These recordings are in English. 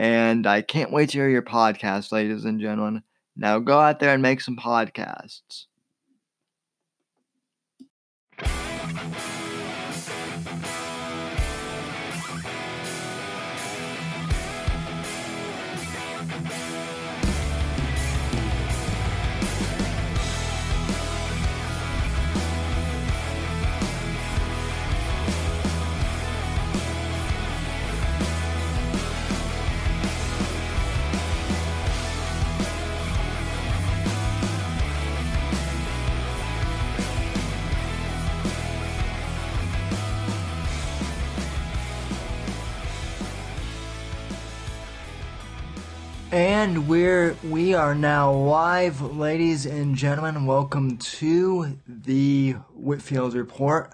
and I can't wait to hear your podcast, ladies and gentlemen. Now go out there and make some podcasts. And we're we are now live, ladies and gentlemen. Welcome to the Whitfield Report.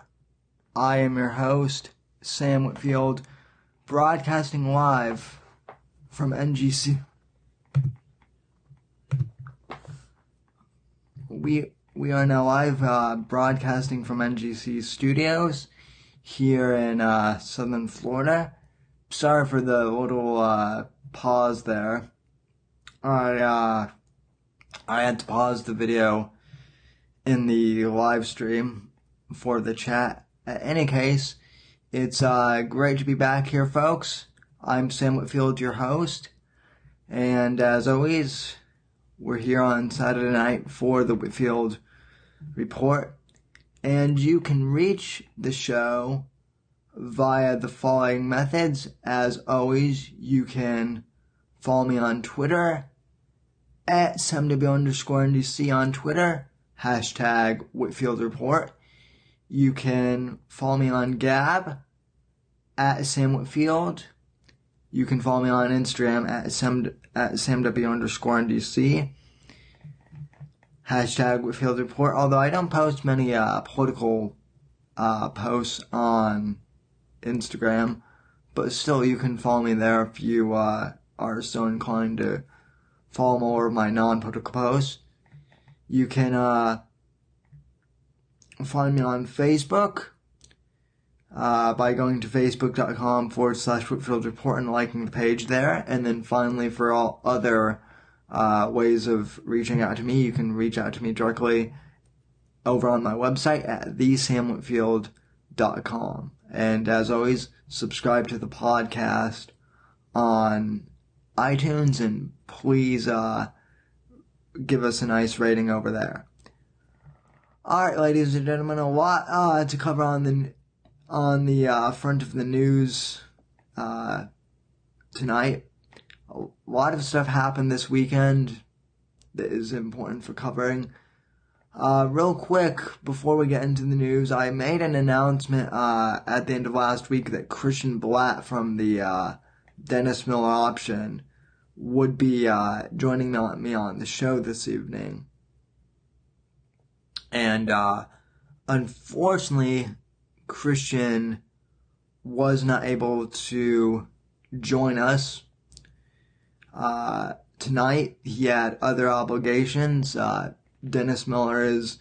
I am your host, Sam Whitfield, broadcasting live from NGC. We we are now live uh, broadcasting from NGC Studios here in uh, Southern Florida. Sorry for the little uh, pause there I uh, I had to pause the video in the live stream for the chat. In any case, it's uh, great to be back here, folks. I'm Sam Whitfield, your host, and as always, we're here on Saturday night for the Whitfield Report, and you can reach the show via the following methods. As always, you can follow me on Twitter at SamW underscore NDC on Twitter, hashtag Whitfield Report. You can follow me on Gab at Sam Whitfield. You can follow me on Instagram at Sam at SamW underscore NDC. Hashtag Whitfield Report. Although I don't post many uh, political uh, posts on Instagram, but still you can follow me there if you uh, are so inclined to follow more of my non-political posts. You can uh, find me on Facebook uh, by going to facebook.com forward slash Whitfield Report and liking the page there. And then finally, for all other uh, ways of reaching out to me, you can reach out to me directly over on my website at thesamwhitfield.com. And as always, subscribe to the podcast on iTunes and please uh, give us a nice rating over there. Alright, ladies and gentlemen, a lot uh, to cover on the on the uh, front of the news uh, tonight. A lot of stuff happened this weekend that is important for covering. Uh, real quick, before we get into the news, I made an announcement uh, at the end of last week that Christian Bladt from the uh, Dennis Miller option would be uh, joining me on the show this evening. And uh, unfortunately, Christian was not able to join us. uh, tonight. He had other obligations. Uh, Dennis Miller is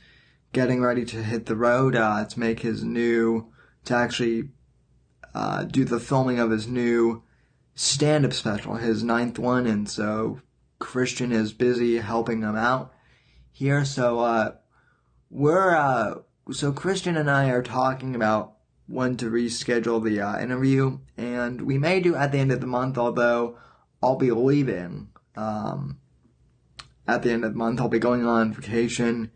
getting ready to hit the road uh, to make his new, to actually uh, do the filming of his new stand-up special, his ninth one, and so Christian is busy helping him out here. So uh, we're uh, so Christian and I are talking about when to reschedule the uh, interview, and we may do at the end of the month. Although I'll be leaving um, at the end of the month, I'll be going on vacation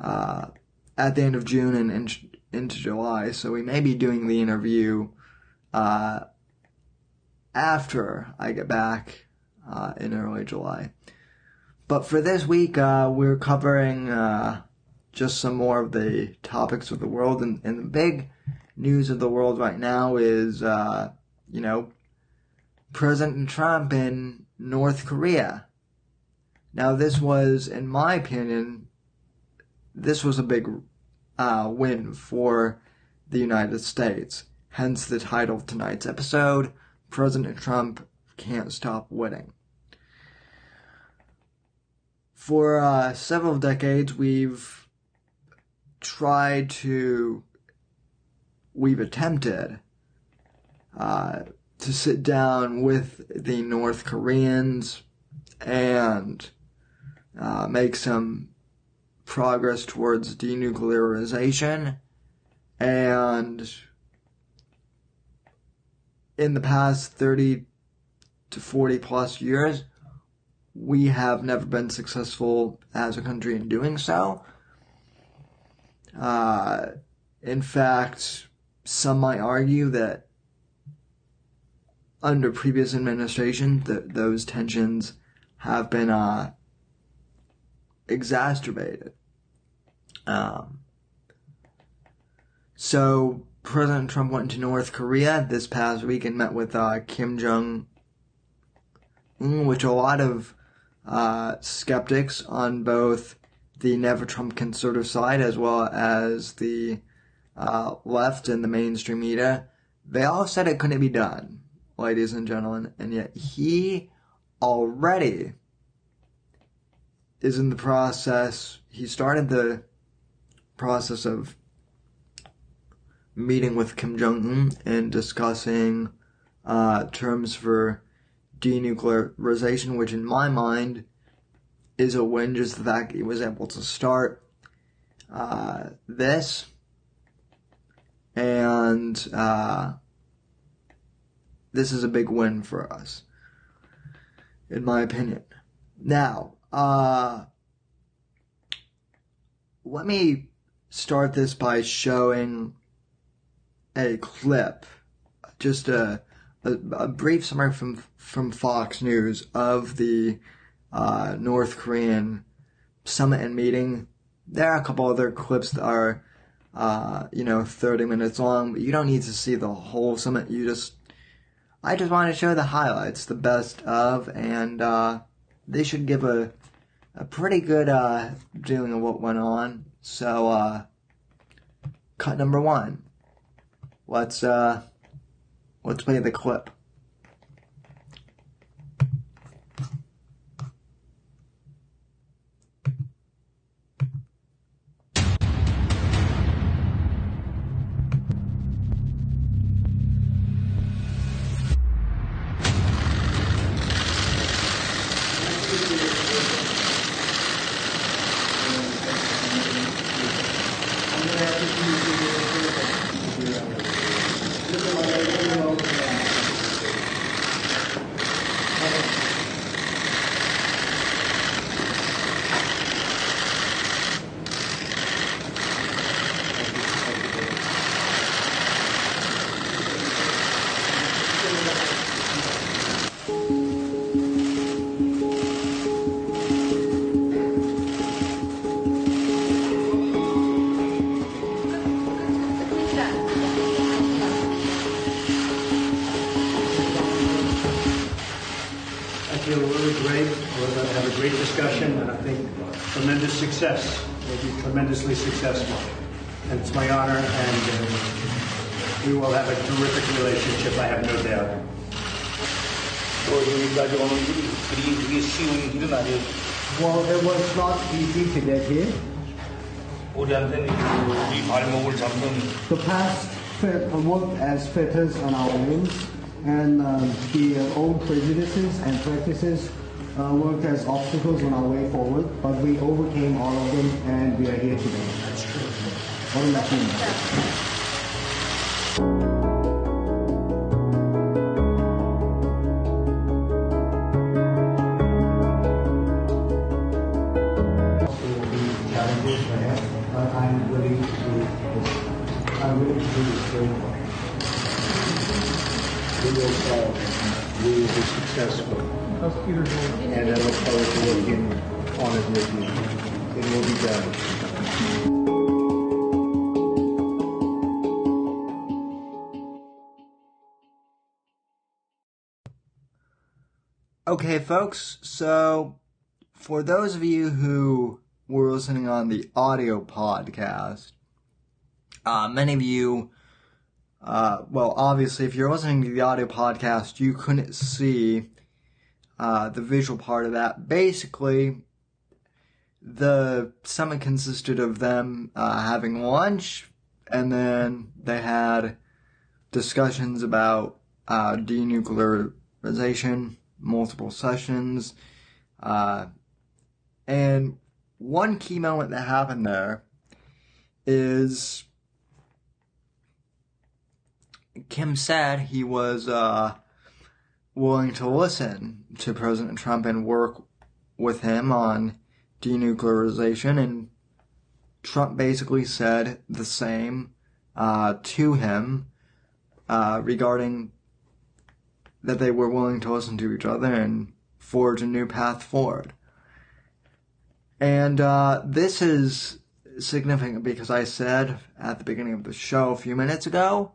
uh, at the end of June and, and, into July. So we may be doing the interview uh, after I get back uh, in early July. But for this week, uh, we're covering uh, just some more of the topics of the world, and, and, the big news of the world right now is, uh, you know, President Trump in North Korea. Now, this was, in my opinion, this was a big uh, win for the United States. Hence the title of tonight's episode President Trump Can't Stop Winning. For uh, several decades, we've tried to, we've attempted uh, to sit down with the North Koreans and uh, make some progress towards denuclearization and in the past 30 to 40 plus years we have never been successful as a country in doing so. Uh, in fact, some might argue that under previous administration, that those tensions have been uh, exacerbated. Um, so President Trump went to North Korea this past week and met with uh, Kim Jong Un, which a lot of uh, skeptics on both the Never Trump conservative side as well as the uh, left and the mainstream media, they all said it couldn't be done, ladies and gentlemen, and yet he already is in the process. He started the process of meeting with Kim Jong Un and discussing uh, terms for denuclearization, which in my mind is a win. Just the fact he was able to start uh, this, and uh, this is a big win for us, in my opinion. Now, uh, let me start this by showing a clip, just a, a, a brief summary from from Fox News of the uh, North Korean summit and meeting. There are a couple other clips that are, uh, you know, 30 minutes long, but you don't need to see the whole summit. You just, I just want to show the highlights, the best of, and uh, they should give a a pretty good uh, feeling of what went on. So, uh, cut number one. Let's uh, let's play the clip. successful. And it's my honor, and uh, we will have a terrific relationship, I have no doubt. 또 여기까지 오는 길이 그리 그게 쉬운 길은 아니에요. Well, it was not easy to get here. 우리한테는 그 우리 발목을 잡는 The past fit, uh, worked as fetters on our limbs, and um, the uh, old prejudices and practices uh, worked as obstacles on our way forward. But we overcame all of them, and we are here today. That's true. What a machine. Okay, folks, so for those of you who were listening on the audio podcast, uh, many of you, uh, well, obviously, if you're listening to the audio podcast, you couldn't see uh, the visual part of that. Basically, the summit consisted of them uh, having lunch, and then they had discussions about uh, denuclearization, multiple sessions, uh, and one key moment that happened there is Kim said he was uh, willing to listen to President Trump and work with him on denuclearization, and Trump basically said the same uh, to him uh, regarding that they were willing to listen to each other and forge a new path forward. And uh, this is significant because I said at the beginning of the show a few minutes ago,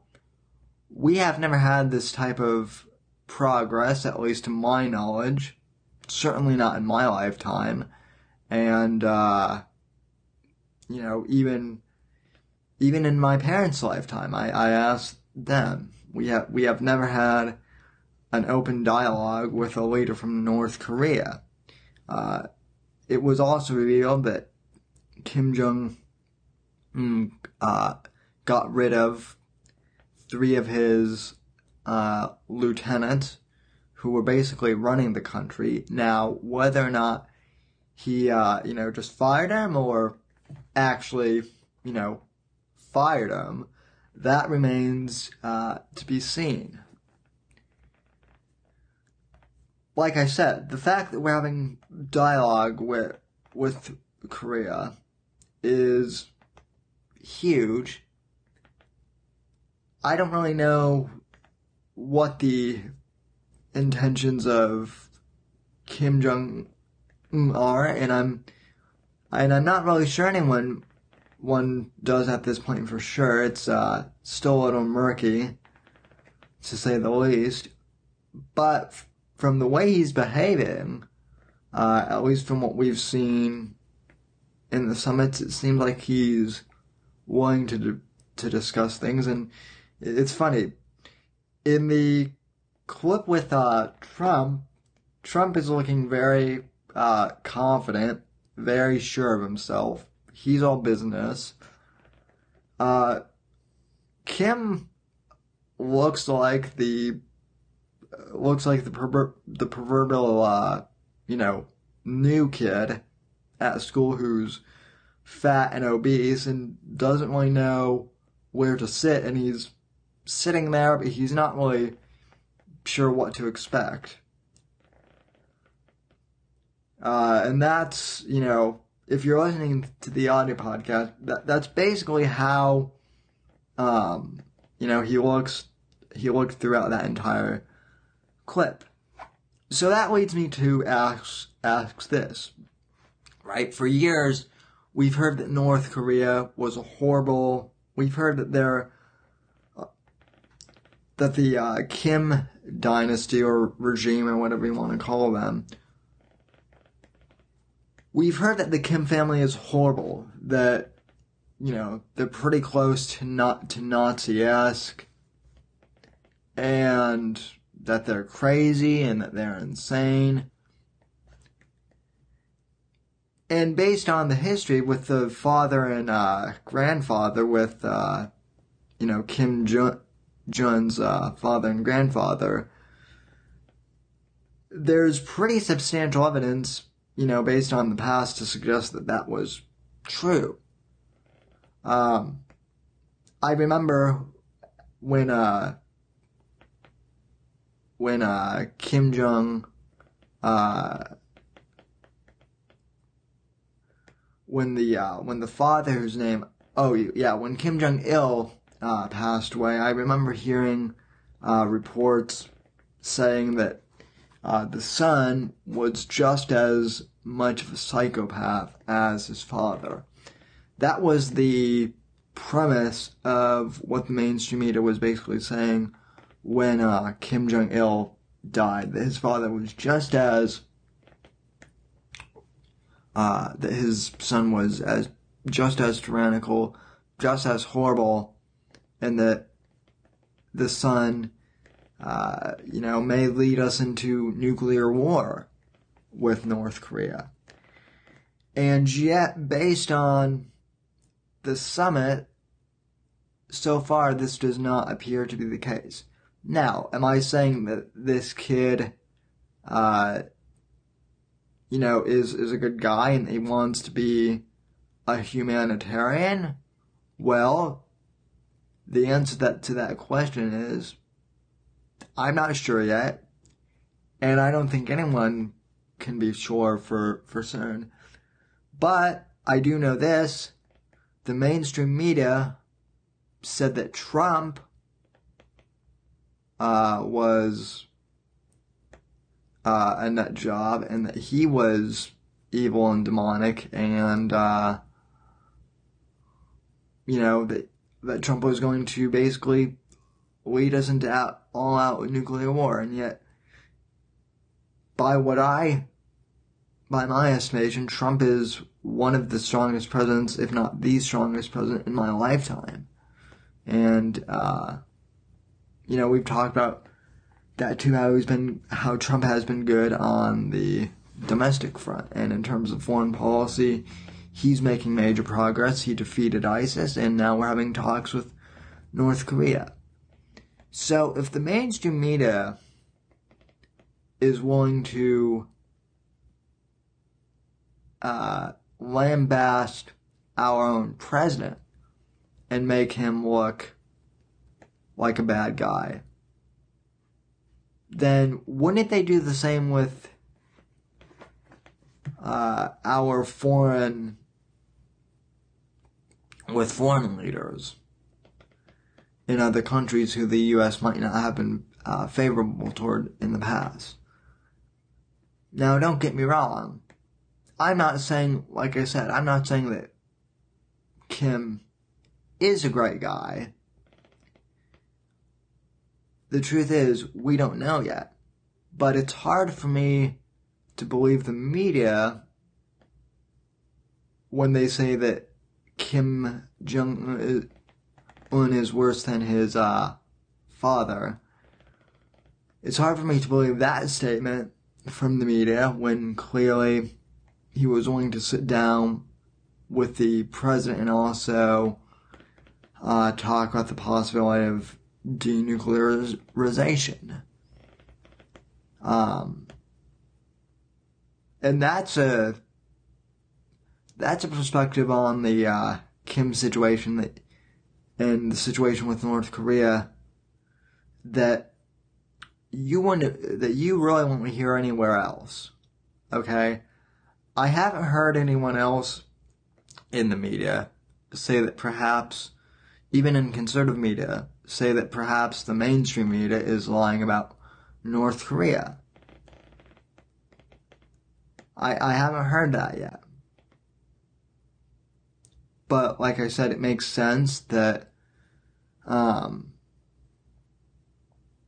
we have never had this type of progress, at least to my knowledge. Certainly not in my lifetime. And, uh, you know, even, even in my parents' lifetime, I, I asked them, we have, we have never had an open dialogue with a leader from North Korea. Uh, it was also revealed that Kim Jong Un uh, got rid of three of his uh, lieutenants who were basically running the country. Now, whether or not he, uh, you know, just fired them or actually, you know, fired them, that remains uh, to be seen. Like I said, the fact that we're having dialogue with with Korea is huge. I don't really know what the intentions of Kim Jong are, and I'm and I'm not really sure anyone one does at this point for sure. It's uh, still a little murky, to say the least. But from the way he's behaving, uh, at least from what we've seen in the summits, it seems like he's willing to to discuss things, and it's funny. In the clip with uh, Trump, Trump is looking very uh, confident, very sure of himself. He's all business. Uh, Kim looks like the looks like the the proverbial uh, you know new kid at school who's fat and obese and doesn't really know where to sit, and he's sitting there, but he's not really sure what to expect. Uh, and that's, you know, if you're listening to the audio podcast, that, that's basically how, um, you know, he looks, he looked throughout that entire clip. So that leads me to ask, ask this, right? For years, we've heard that North Korea was a horrible, we've heard that there, that the uh, Kim dynasty or regime or whatever you want to call them, we've heard that the Kim family is horrible. That you know they're pretty close to not to Nazi-esque, and that they're crazy and that they're insane. And based on the history with the father and uh, grandfather, with uh, you know Kim Jun's uh, father and grandfather, there's pretty substantial evidence, you know, based on the past to suggest that that was true. Um, I remember when uh when uh Kim Jong uh when the uh when the father whose name oh yeah when Kim Jong Il uh passed away I remember hearing uh reports saying that uh the son was just as much of a psychopath as his father. That was the premise of what the mainstream media was basically saying when uh, Kim Jong Il died. That his father was just as uh, that his son was as just as tyrannical, just as horrible, and that the son, uh, you know, may lead us into nuclear war with North Korea. And yet, based on the summit, so far this does not appear to be the case. Now, am I saying that this kid, uh, you know, is, is a good guy and he wants to be a humanitarian? Well, the answer that, to that question is, I'm not sure yet, and I don't think anyone can be sure for, for certain. But I do know this, the mainstream media said that Trump uh, was uh, a nut job and that he was evil and demonic and uh, you know that that Trump was going to basically lead us into out, all out nuclear war. And yet by what I by my estimation Trump is one of the strongest presidents if not the strongest president in my lifetime. And uh, you know we've talked about that too how he's been how Trump has been good on the domestic front. And in terms of foreign policy he's making major progress. He defeated ISIS and now we're having talks with North Korea. So if the mainstream media is willing to uh, lambast our own president and make him look like a bad guy, then wouldn't they do the same with uh, our foreign with foreign leaders in other countries who the U.S. might not have been uh, favorable toward in the past? Now, don't get me wrong. I'm not saying, like I said, I'm not saying that Kim is a great guy. The truth is, we don't know yet. But it's hard for me to believe the media when they say that Kim Jong Un is worse than his uh, father. It's hard for me to believe that statement from the media when clearly he was willing to sit down with the president and also uh, talk about the possibility of denuclearization. Um, and that's a that's a perspective on the uh, Kim situation that and the situation with North Korea that you want that you really won't hear anywhere else. Okay, I haven't heard anyone else in the media say that perhaps even in conservative media, say that perhaps the mainstream media is lying about North Korea. I, I haven't heard that yet. But like I said, it makes sense that, um,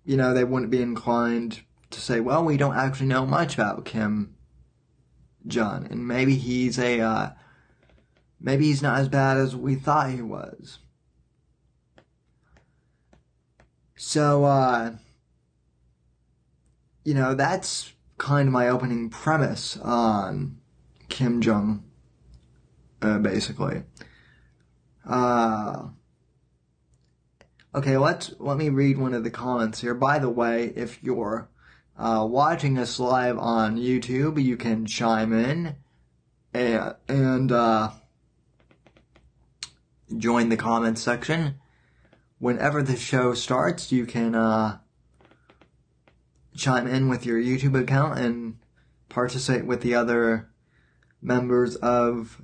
you know, they wouldn't be inclined to say, well, we don't actually know much about Kim Jong, and maybe he's a, uh, maybe he's not as bad as we thought he was. So, uh, you know, that's kind of my opening premise on Kim Jong, uh, basically. Uh, okay, let's let me read one of the comments here. By the way, if you're uh, watching us live on YouTube, you can chime in and, and uh, join the comments section. Whenever the show starts, you can uh, chime in with your YouTube account and participate with the other members of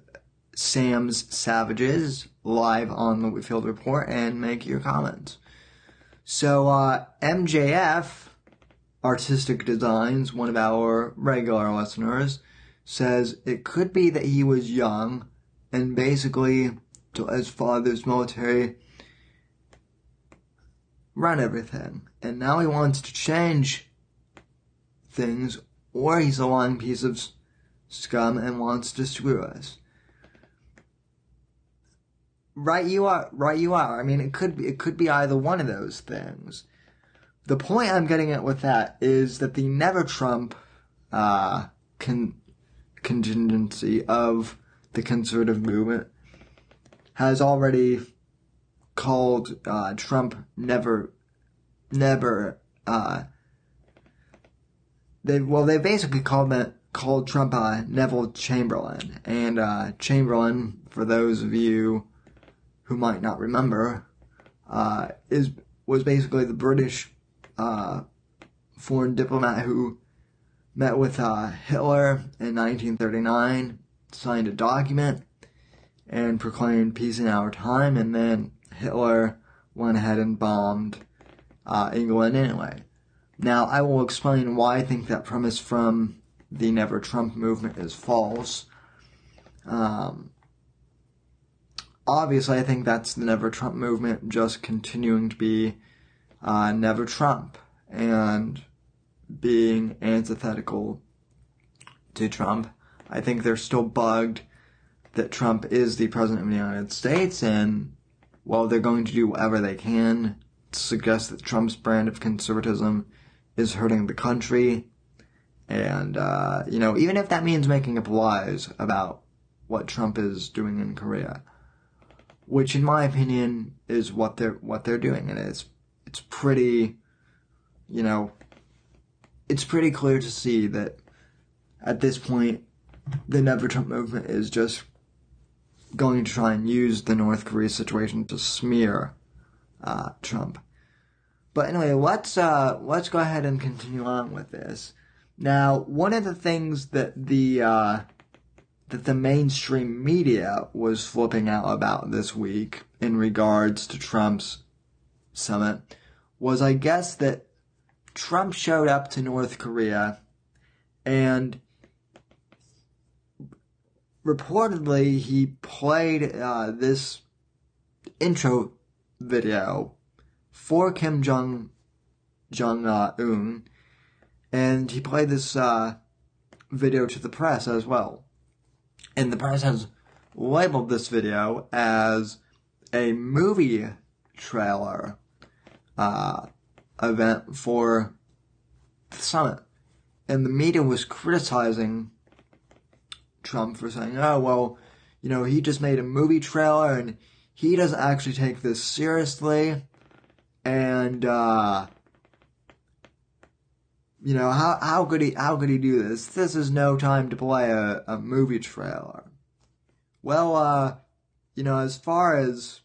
Sam's Savages live on the Whitfield Report and make your comments. So, uh, MJF Artistic Designs, one of our regular listeners, says it could be that he was young and basically, his father's military, run everything. And now he wants to change things, or he's a lying piece of scum and wants to screw us. Right you are, right you are. I mean, it could be, it could be either one of those things. The point I'm getting at with that is that the never Trump, uh, con- contingency of the conservative movement has already called, uh, Trump never, never, uh, they well they basically called called Trump uh, Neville Chamberlain. And uh, Chamberlain for those of you who might not remember uh, is was basically the British uh, foreign diplomat who met with uh, Hitler in 1939 signed a document and proclaimed peace in our time and then Hitler went ahead and bombed uh, England anyway. Now, I will explain why I think that premise from the Never Trump movement is false. Um, obviously, I think that's the Never Trump movement just continuing to be uh, Never Trump and being antithetical to Trump. I think they're still bugged that Trump is the president of the United States, and while they're going to do whatever they can to suggest that Trump's brand of conservatism is hurting the country. And, uh, you know, even if that means making up lies about what Trump is doing in Korea, which in my opinion is what they're, what they're doing. And it's, it's pretty, you know, it's pretty clear to see that at this point, the Never Trump movement is just going to try and use the North Korea situation to smear uh, Trump. But anyway, let's uh, let's go ahead and continue on with this. Now, one of the things that the uh, that the mainstream media was flipping out about this week in regards to Trump's summit was, I guess, that Trump showed up to North Korea and reportedly he played uh, this intro video for Kim Jong Jong Un, and he played this uh, video to the press as well. And the press has labeled this video as a movie trailer uh, event for the summit. And the media was criticizing Trump for saying, oh, well, you know, he just made a movie trailer and he doesn't actually take this seriously and uh, you know how how could he how could he do this? This is no time to play a, a movie trailer. Well, uh, you know, as far as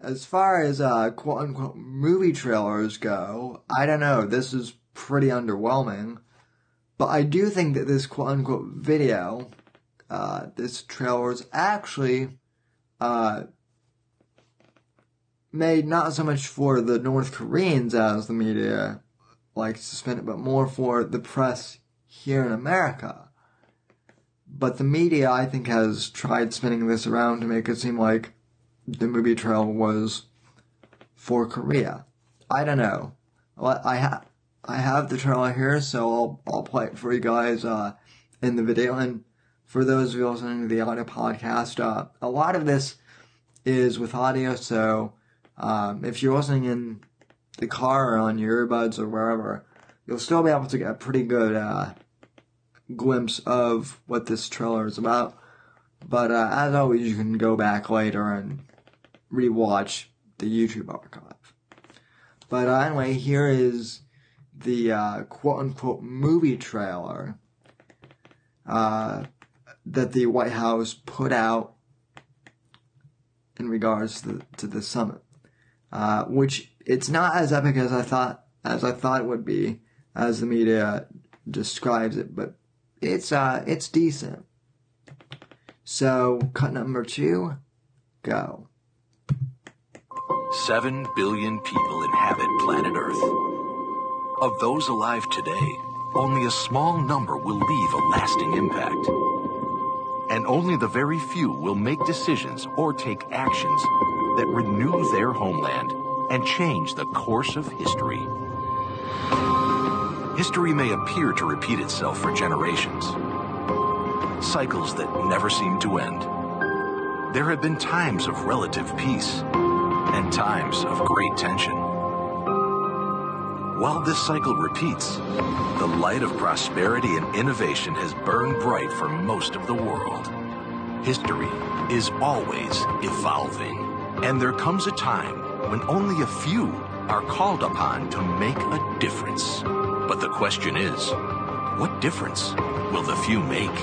as far as uh, quote unquote movie trailers go, I don't know. This is pretty underwhelming, but I do think that this quote unquote video, uh, this trailer is actually uh, made not so much for the North Koreans as the media likes to spin it, but more for the press here in America. But the media, I think, has tried spinning this around to make it seem like the movie trail was for Korea. I don't know. I have I have the trailer here, so I'll I'll play it for you guys uh, in the video. And for those of you listening to the audio podcast, uh, a lot of this is with audio, so um, if you're listening in the car or on your earbuds or wherever, you'll still be able to get a pretty good uh, glimpse of what this trailer is about. But uh, as always, you can go back later and rewatch the YouTube archive. But uh, anyway, here is the uh, quote unquote movie trailer uh, that the White House put out in regards to the, to the summit, uh, which it's not as epic as I thought as I thought it would be, as the media describes it, but it's uh it's decent. So cut number two, go. Seven billion people inhabit planet Earth. Of those alive today, only a small number will leave a lasting impact. And only the very few will make decisions or take actions that renew their homeland and change the course of history. History may appear to repeat itself for generations. Cycles that never seem to end. There have been times of relative peace and times of great tension. While this cycle repeats, the light of prosperity and innovation has burned bright for most of the world. History is always evolving, and there comes a time when only a few are called upon to make a difference. But the question is, what difference will the few make?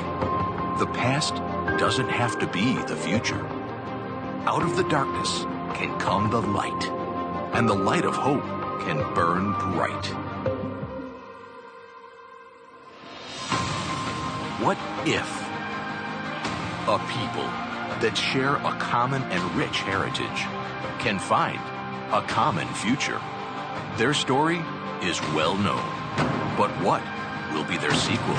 The past doesn't have to be the future. Out of the darkness can come the light, and the light of hope can burn bright. What if a people that share a common and rich heritage can find a common future? Their story is well known, but what will be their sequel?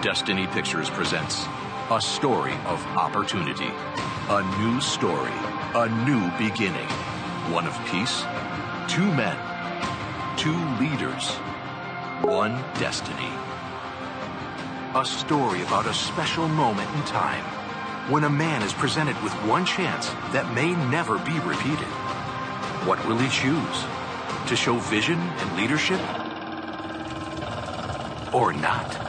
Destiny Pictures presents a story of opportunity, a new story, a new beginning, one of peace, two men, two leaders, one destiny. A story about a special moment in time when a man is presented with one chance that may never be repeated. What will he choose? To show vision and leadership? Or not?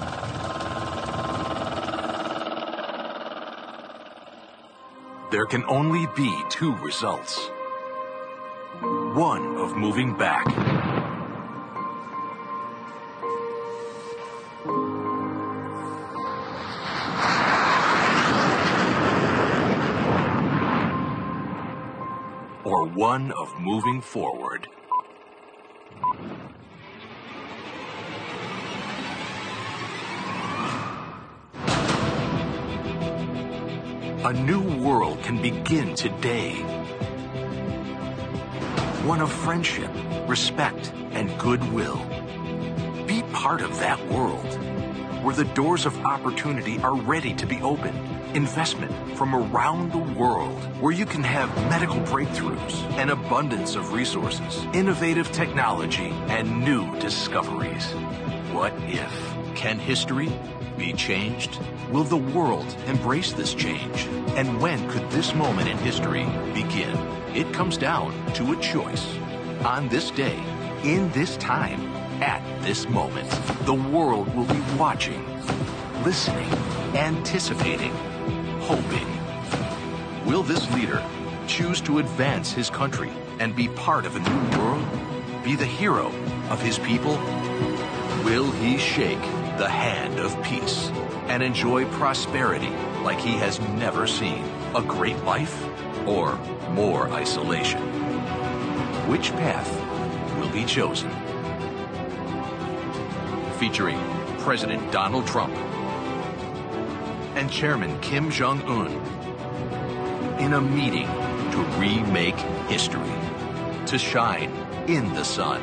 There can only be two results. One of moving back. Or one of moving forward. A new world can begin today. One of friendship, respect, and goodwill. Be part of that world where the doors of opportunity are ready to be opened. Investment from around the world where you can have medical breakthroughs, an abundance of resources, innovative technology, and new discoveries. What if? Can history be changed? Will the world embrace this change? And when could this moment in history begin? It comes down to a choice. On this day, in this time, at this moment, the world will be watching, listening, anticipating, hoping. Will this leader choose to advance his country and be part of a new world? Be the hero of his people? Will he shake the hand of peace and enjoy prosperity like he has never seen? A great life or more isolation? Which path will be chosen? Featuring President Donald Trump and Chairman Kim Jong un in a meeting to remake history, to shine in the sun.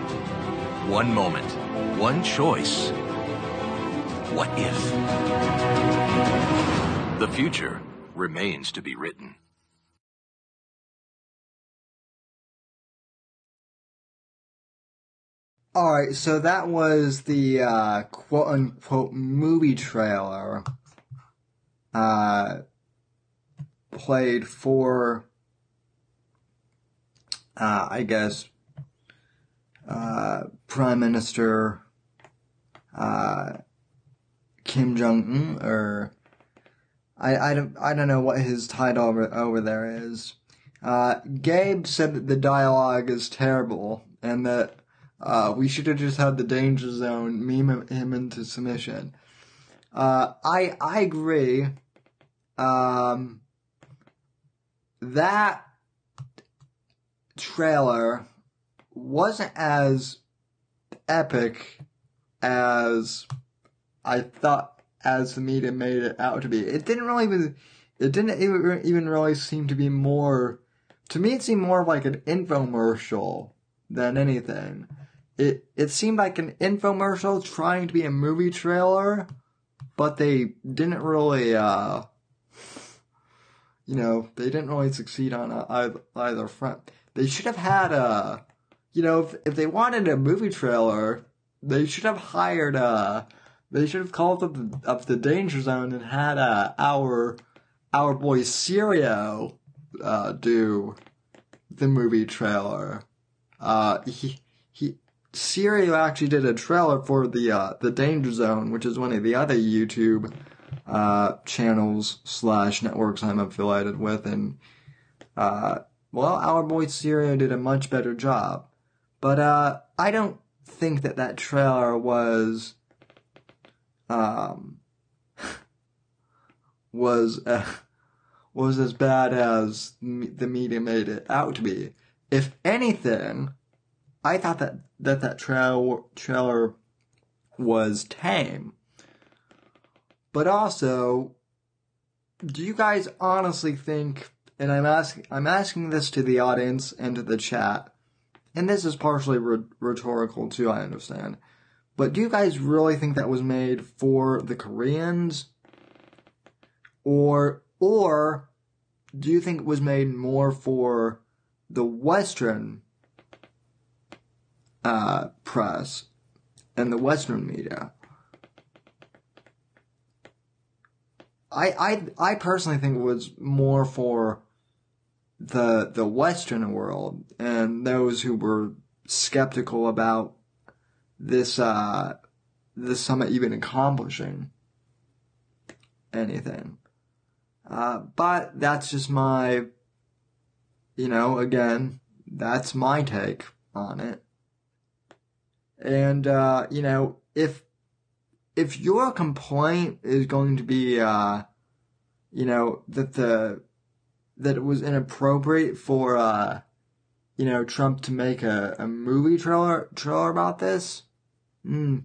One moment, one choice. What if? The future remains to be written. Alright, so that was the uh, quote unquote movie trailer uh, played for, uh, I guess, uh, Prime Minister uh, Kim Jong Un, or I, I don't I don't know what his title over, over there is. Uh, Gabe said that the dialogue is terrible and that uh, we should have just had the danger zone meme him into submission. Uh, I I agree. Um, that trailer wasn't as epic as I thought as the media made it out to be. It didn't really even, it didn't even, really seem to be more, to me it seemed more like an infomercial than anything. It, it seemed like an infomercial trying to be a movie trailer, but they didn't really, uh, you know, they didn't really succeed on either, either front. They should have had a, you know, if, if they wanted a movie trailer, they should have hired, uh, they should have called up the, up the danger zone and had, uh, our, our boy Sirio, uh, do the movie trailer. Uh, he, he, Sirio actually did a trailer for the, uh, the Danger Zone, which is one of the other YouTube, uh, channels slash networks I'm affiliated with, and, uh, well, our boy Sirio did a much better job. But, uh, I don't think that that trailer was, um, was, uh, was as bad as the media made it out to be. If anything, I thought that, that that trail, trailer was tame. But also, do you guys honestly think, and I'm asking, I'm asking this to the audience and to the chat, and this is partially re- rhetorical too, I understand. But do you guys really think that was made for the Koreans? Or, or, do you think it was made more for the Western, uh, press and the Western media? I, I, I personally think it was more for the, the Western world and those who were skeptical about this, uh, this summit even accomplishing anything. Uh, but that's just my, you know, again, that's my take on it. And, uh, you know, if, if your complaint is going to be, uh, you know, that the, that it was inappropriate for, uh, you know, Trump to make a, a movie trailer, trailer about this, mm,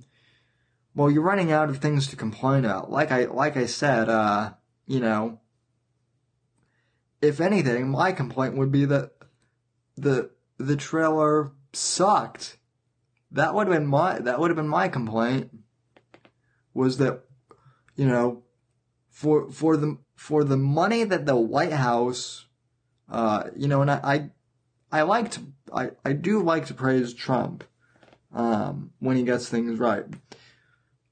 well, you're running out of things to complain about. Like I, like I said, uh, you know, if anything, my complaint would be that the, the trailer sucked. That would have been my, that would have been my complaint. Was that, you know, for, for the, for the money that the White House, uh, you know, and I, I, I like to, I, I do like to praise Trump, um, when he gets things right.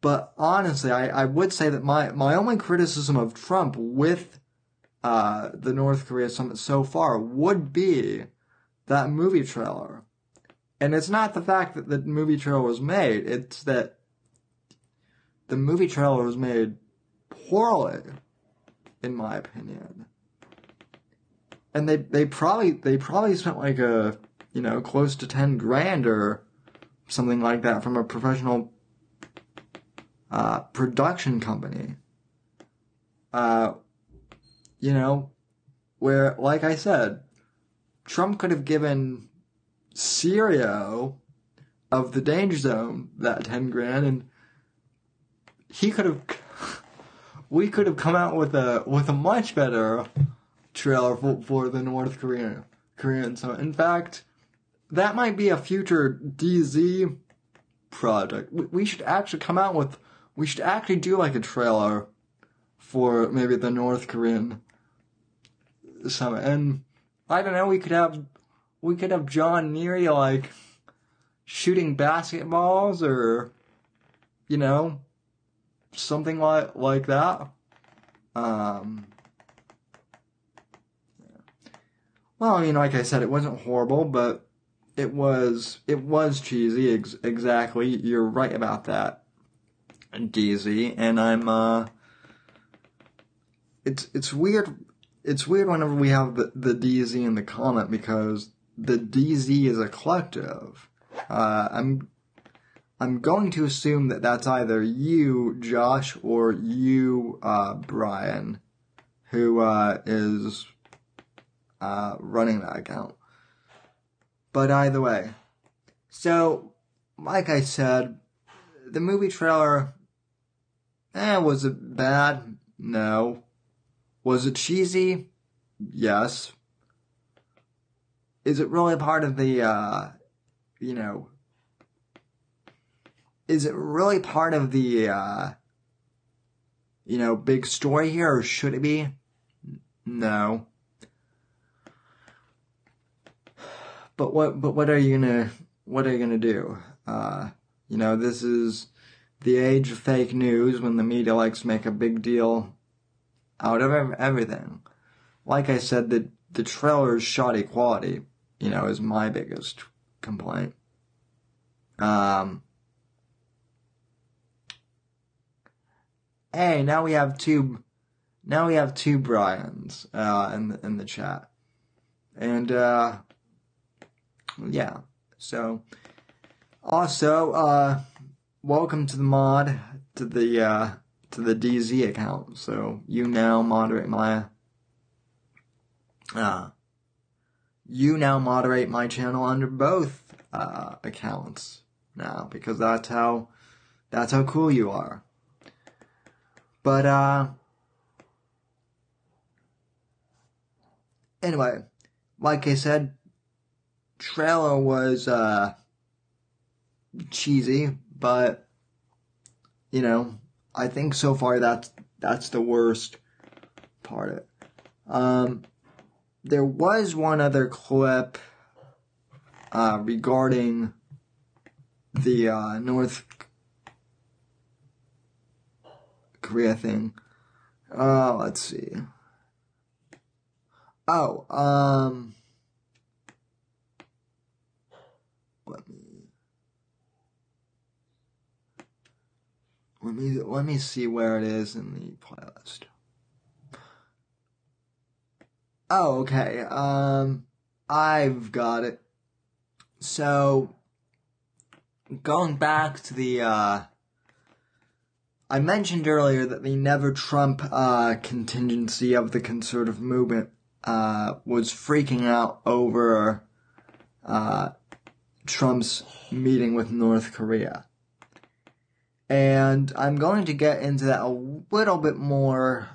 But honestly, I, I would say that my, my only criticism of Trump with, uh, the North Korea summit so far would be that movie trailer. And it's not the fact that the movie trailer was made, it's that the movie trailer was made poorly, in my opinion. And they, they probably, they probably spent like a, you know, close to 10 grand or something like that from a professional, uh, production company. Uh, you know, where, like I said, Trump could have given Sirio of the danger zone that 10 grand and he could have, we could have come out with a, with a much better trailer for, for the North Korean, Korean So, In fact, that might be a future DZ project. We, we should actually come out with, we should actually do like a trailer for maybe the North Korean summit. And I don't know, we could have, we could have John Neary like shooting basketballs or, you know, something like, like that. Um, well, I mean, like I said, it wasn't horrible, but it was it was cheesy. Ex- exactly, you're right about that, DZ. And I'm uh, it's it's weird. It's weird whenever we have the the DZ in the comment because the DZ is a collective. Uh, I'm I'm going to assume that that's either you, Josh, or you, uh, Brian, who uh, is uh, running that account. But either way, so like I said, the movie trailer, eh, was it bad? No. Was it cheesy? Yes. Is it really part of the, uh, you know, is it really part of the, uh, you know, big story here, or should it be? No. But what, but what are you gonna, what are you gonna do? Uh, you know, this is the age of fake news when the media likes to make a big deal out of everything. Like I said, the, the trailer's shoddy quality, you know, is my biggest complaint. Um, hey, now we have two, now we have two Brians, uh, in the, in the chat. And, uh, yeah, so, also, uh, welcome to the mod, to the, uh, to the DZ account. So, you now moderate my, uh, you now moderate my channel under both, uh, accounts now, because that's how, that's how cool you are. But, uh, anyway, like I said, trailer was, uh, cheesy, but, you know, I think so far that's, that's the worst part of it. Um, there was one other clip, uh, regarding the, uh, North Korea thing. Uh, let's see. Oh, um, let me, let me, let me see where it is in the playlist. Oh, okay. Um, I've got it. So, going back to the, uh, I mentioned earlier that the Never Trump uh, contingency of the conservative movement uh, was freaking out over uh, Trump's meeting with North Korea. And I'm going to get into that a little bit more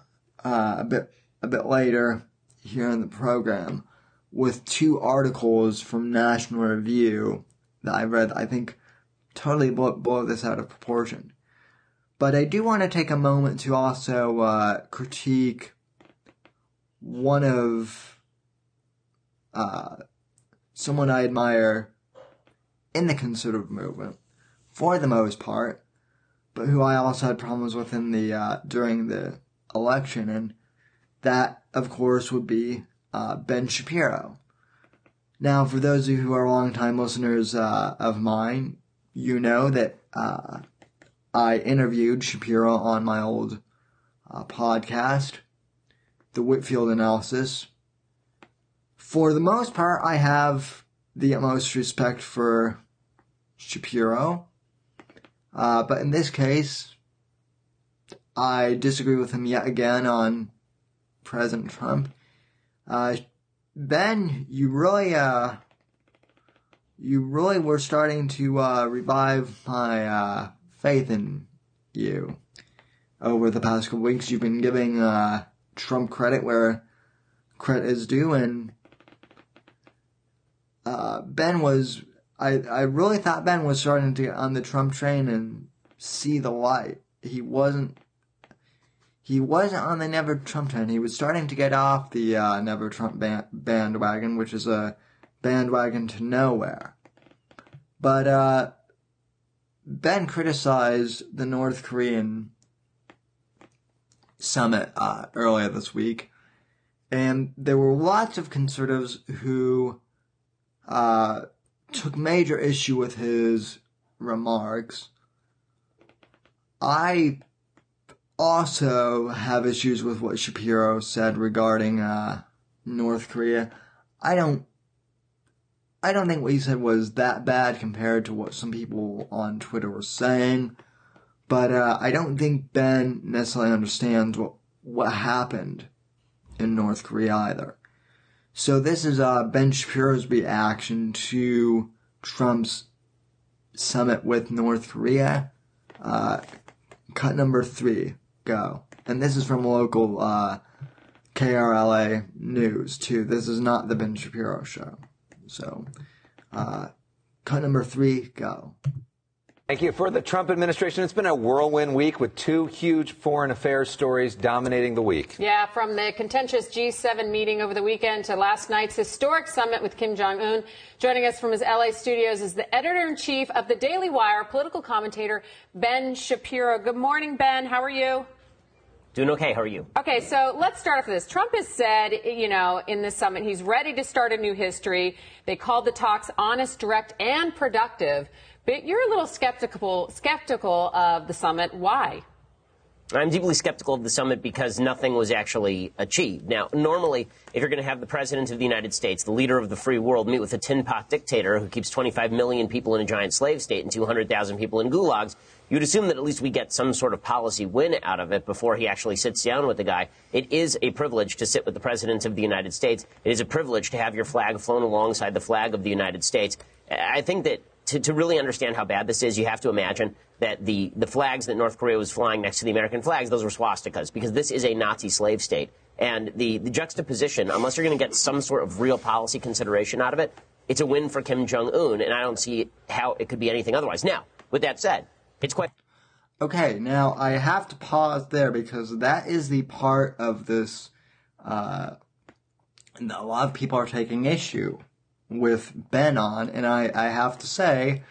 uh, a bit a bit later here in the program with two articles from National Review that I read. I think totally blow, blow this out of proportion. But I do want to take a moment to also uh, critique one of uh, someone I admire in the conservative movement, for the most part, but who I also had problems with in the uh, during the election, and that, of course, would be uh, Ben Shapiro. Now, for those of you who are longtime listeners uh, of mine, you know that uh, I interviewed Shapiro on my old uh, podcast, The Whitfield Analysis. For the most part, I have the utmost respect for Shapiro. Uh, but in this case, I disagree with him yet again on President Trump. Uh, ben, you really, uh, you really were starting to, uh, revive my, uh, faith in you. Over the past couple weeks, you've been giving, uh, Trump credit where credit is due and, uh, Ben was, I, I really thought Ben was starting to get on the Trump train and see the light. He wasn't he wasn't on the Never Trump train. He was starting to get off the uh, Never Trump band- bandwagon, which is a bandwagon to nowhere. But uh, Ben criticized the North Korean summit uh, earlier this week, and there were lots of conservatives who uh, took major issue with his remarks. I also have issues with what Shapiro said regarding uh, North Korea. I don't I don't think what he said was that bad compared to what some people on Twitter were saying. But uh, I don't think Ben necessarily understands what what happened in North Korea either. So this is uh, Ben Shapiro's reaction to Trump's summit with North Korea. Uh, cut number three, go. And this is from local uh, KRLA news too. This is not the Ben Shapiro show. So, uh, cut number three, go. Thank you. For the Trump administration, it's been a whirlwind week with two huge foreign affairs stories dominating the week. Yeah, from the contentious G7 meeting over the weekend to last night's historic summit with Kim Jong un. Joining us from his LA studios is the editor in chief of the Daily Wire, political commentator Ben Shapiro. Good morning, Ben. How are you? Doing okay. How are you? Okay, so let's start off with this. Trump has said, you know, in this summit, he's ready to start a new history. They called the talks honest, direct, and productive. But you're a little skeptical skeptical of the summit. Why? I'm deeply skeptical of the summit because nothing was actually achieved. Now, normally, if you're going to have the president of the United States, the leader of the free world, meet with a tin pot dictator who keeps 25 million people in a giant slave state and 200,000 people in gulags, you'd assume that at least we get some sort of policy win out of it before he actually sits down with the guy. It is a privilege to sit with the president of the United States. It is a privilege to have your flag flown alongside the flag of the United States. I think that to, to really understand how bad this is, you have to imagine that the, the flags that North Korea was flying next to the American flags, those were swastikas, because this is a Nazi slave state. And the, the juxtaposition, unless you're going to get some sort of real policy consideration out of it, it's a win for Kim Jong Un, and I don't see how it could be anything otherwise. Now, with that said, it's quite. Okay, now I have to pause there because that is the part of this uh, a lot of people are taking issue with Ben on, and I, I have to say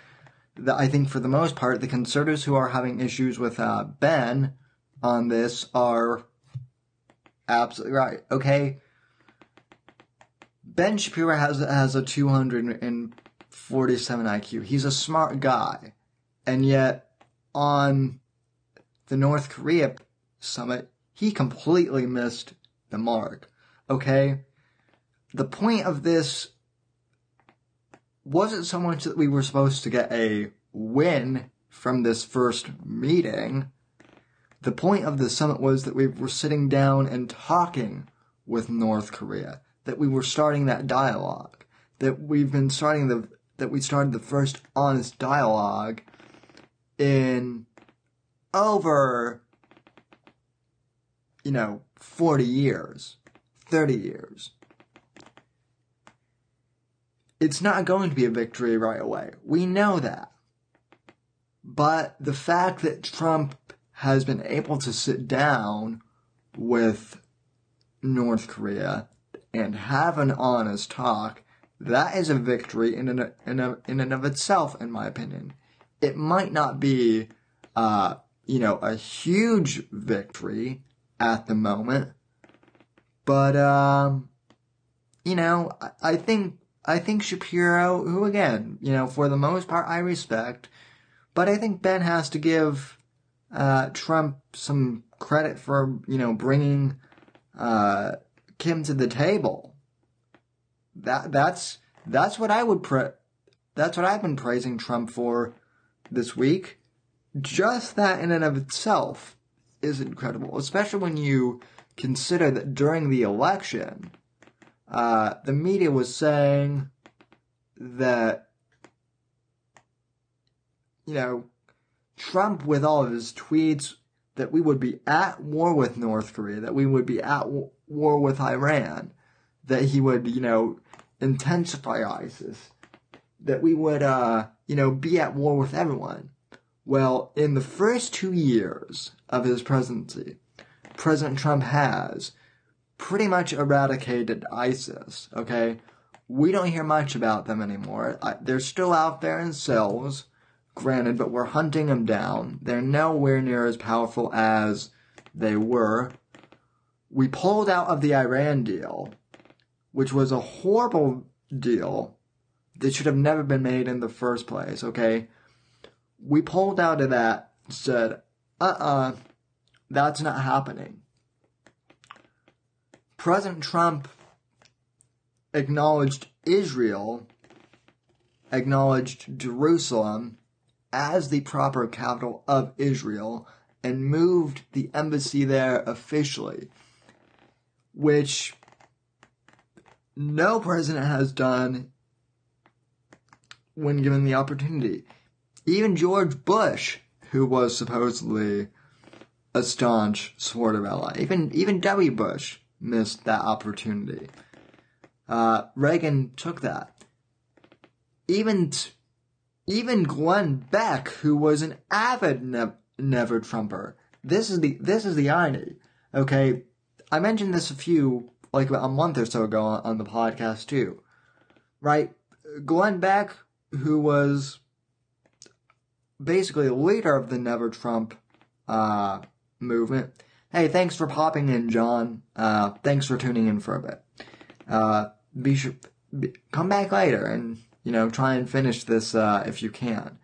that I think for the most part, the conservatives who are having issues with uh, Ben on this are absolutely right. Okay, Ben Shapiro has has a 247 IQ. He's a smart guy, and yet on the North Korea summit, he completely missed the mark. Okay, the point of this wasn't so much that we were supposed to get a win from this first meeting. The point of the summit was that we were sitting down and talking with North Korea, that we were starting that dialogue, that we've been starting the, that we started the first honest dialogue in over, you know, 40 years, 30 years it's not going to be a victory right away. We know that. But the fact that Trump has been able to sit down with North Korea and have an honest talk, that is a victory in and, in, in and of itself, in my opinion. It might not be, uh, you know, a huge victory at the moment, but, um, you know, I, I think I think Shapiro, who again, you know, for the most part I respect, but I think Ben has to give uh, Trump some credit for, you know, bringing uh, Kim to the table. That that's that's what I would pre- that's what I've been praising Trump for this week. Just that in and of itself is incredible, especially when you consider that during the election, uh, the media was saying that, you know, Trump, with all of his tweets, that we would be at war with North Korea, that we would be at war with Iran, that he would, you know, intensify ISIS, that we would, uh, you know, be at war with everyone. Well, in the first two years of his presidency, President Trump has pretty much eradicated ISIS, okay? We don't hear much about them anymore. they're still out there in cells, granted, but we're hunting them down. They're nowhere near as powerful as they were. We pulled out of the Iran deal, which was a horrible deal that should have never been made in the first place, okay? We pulled out of that, said, uh uh that's not happening. President Trump acknowledged Israel, acknowledged Jerusalem as the proper capital of Israel, and moved the embassy there officially, which no president has done when given the opportunity. Even George Bush, who was supposedly a staunch supporter of ally, even even W. Bush missed that opportunity. Uh, Reagan took that. Even even Glenn Beck, who was an avid ne- never Trumper. This is the this is the irony. Okay, I mentioned this a few like a month or so ago on, on the podcast too. Right, Glenn Beck, who was basically leader of the Never Trump uh, movement. Hey, thanks for popping in, John. Uh, thanks for tuning in for a bit. Uh, be sure be, come back later and you know try and finish this uh, if you can.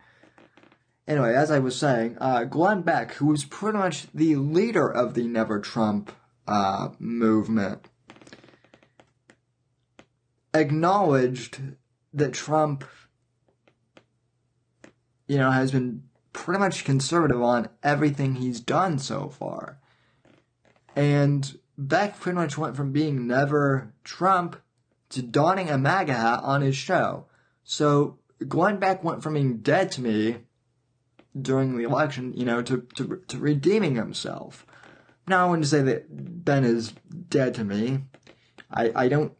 Anyway, as I was saying, uh, Glenn Beck, who was pretty much the leader of the Never Trump uh, movement, acknowledged that Trump, you know, has been pretty much conservative on everything he's done so far. And Beck pretty much went from being never Trump to donning a MAGA hat on his show. So Glenn Beck went from being dead to me during the election, you know, to, to, to redeeming himself. Now, I wouldn't say that Ben is dead to me. I, I don't,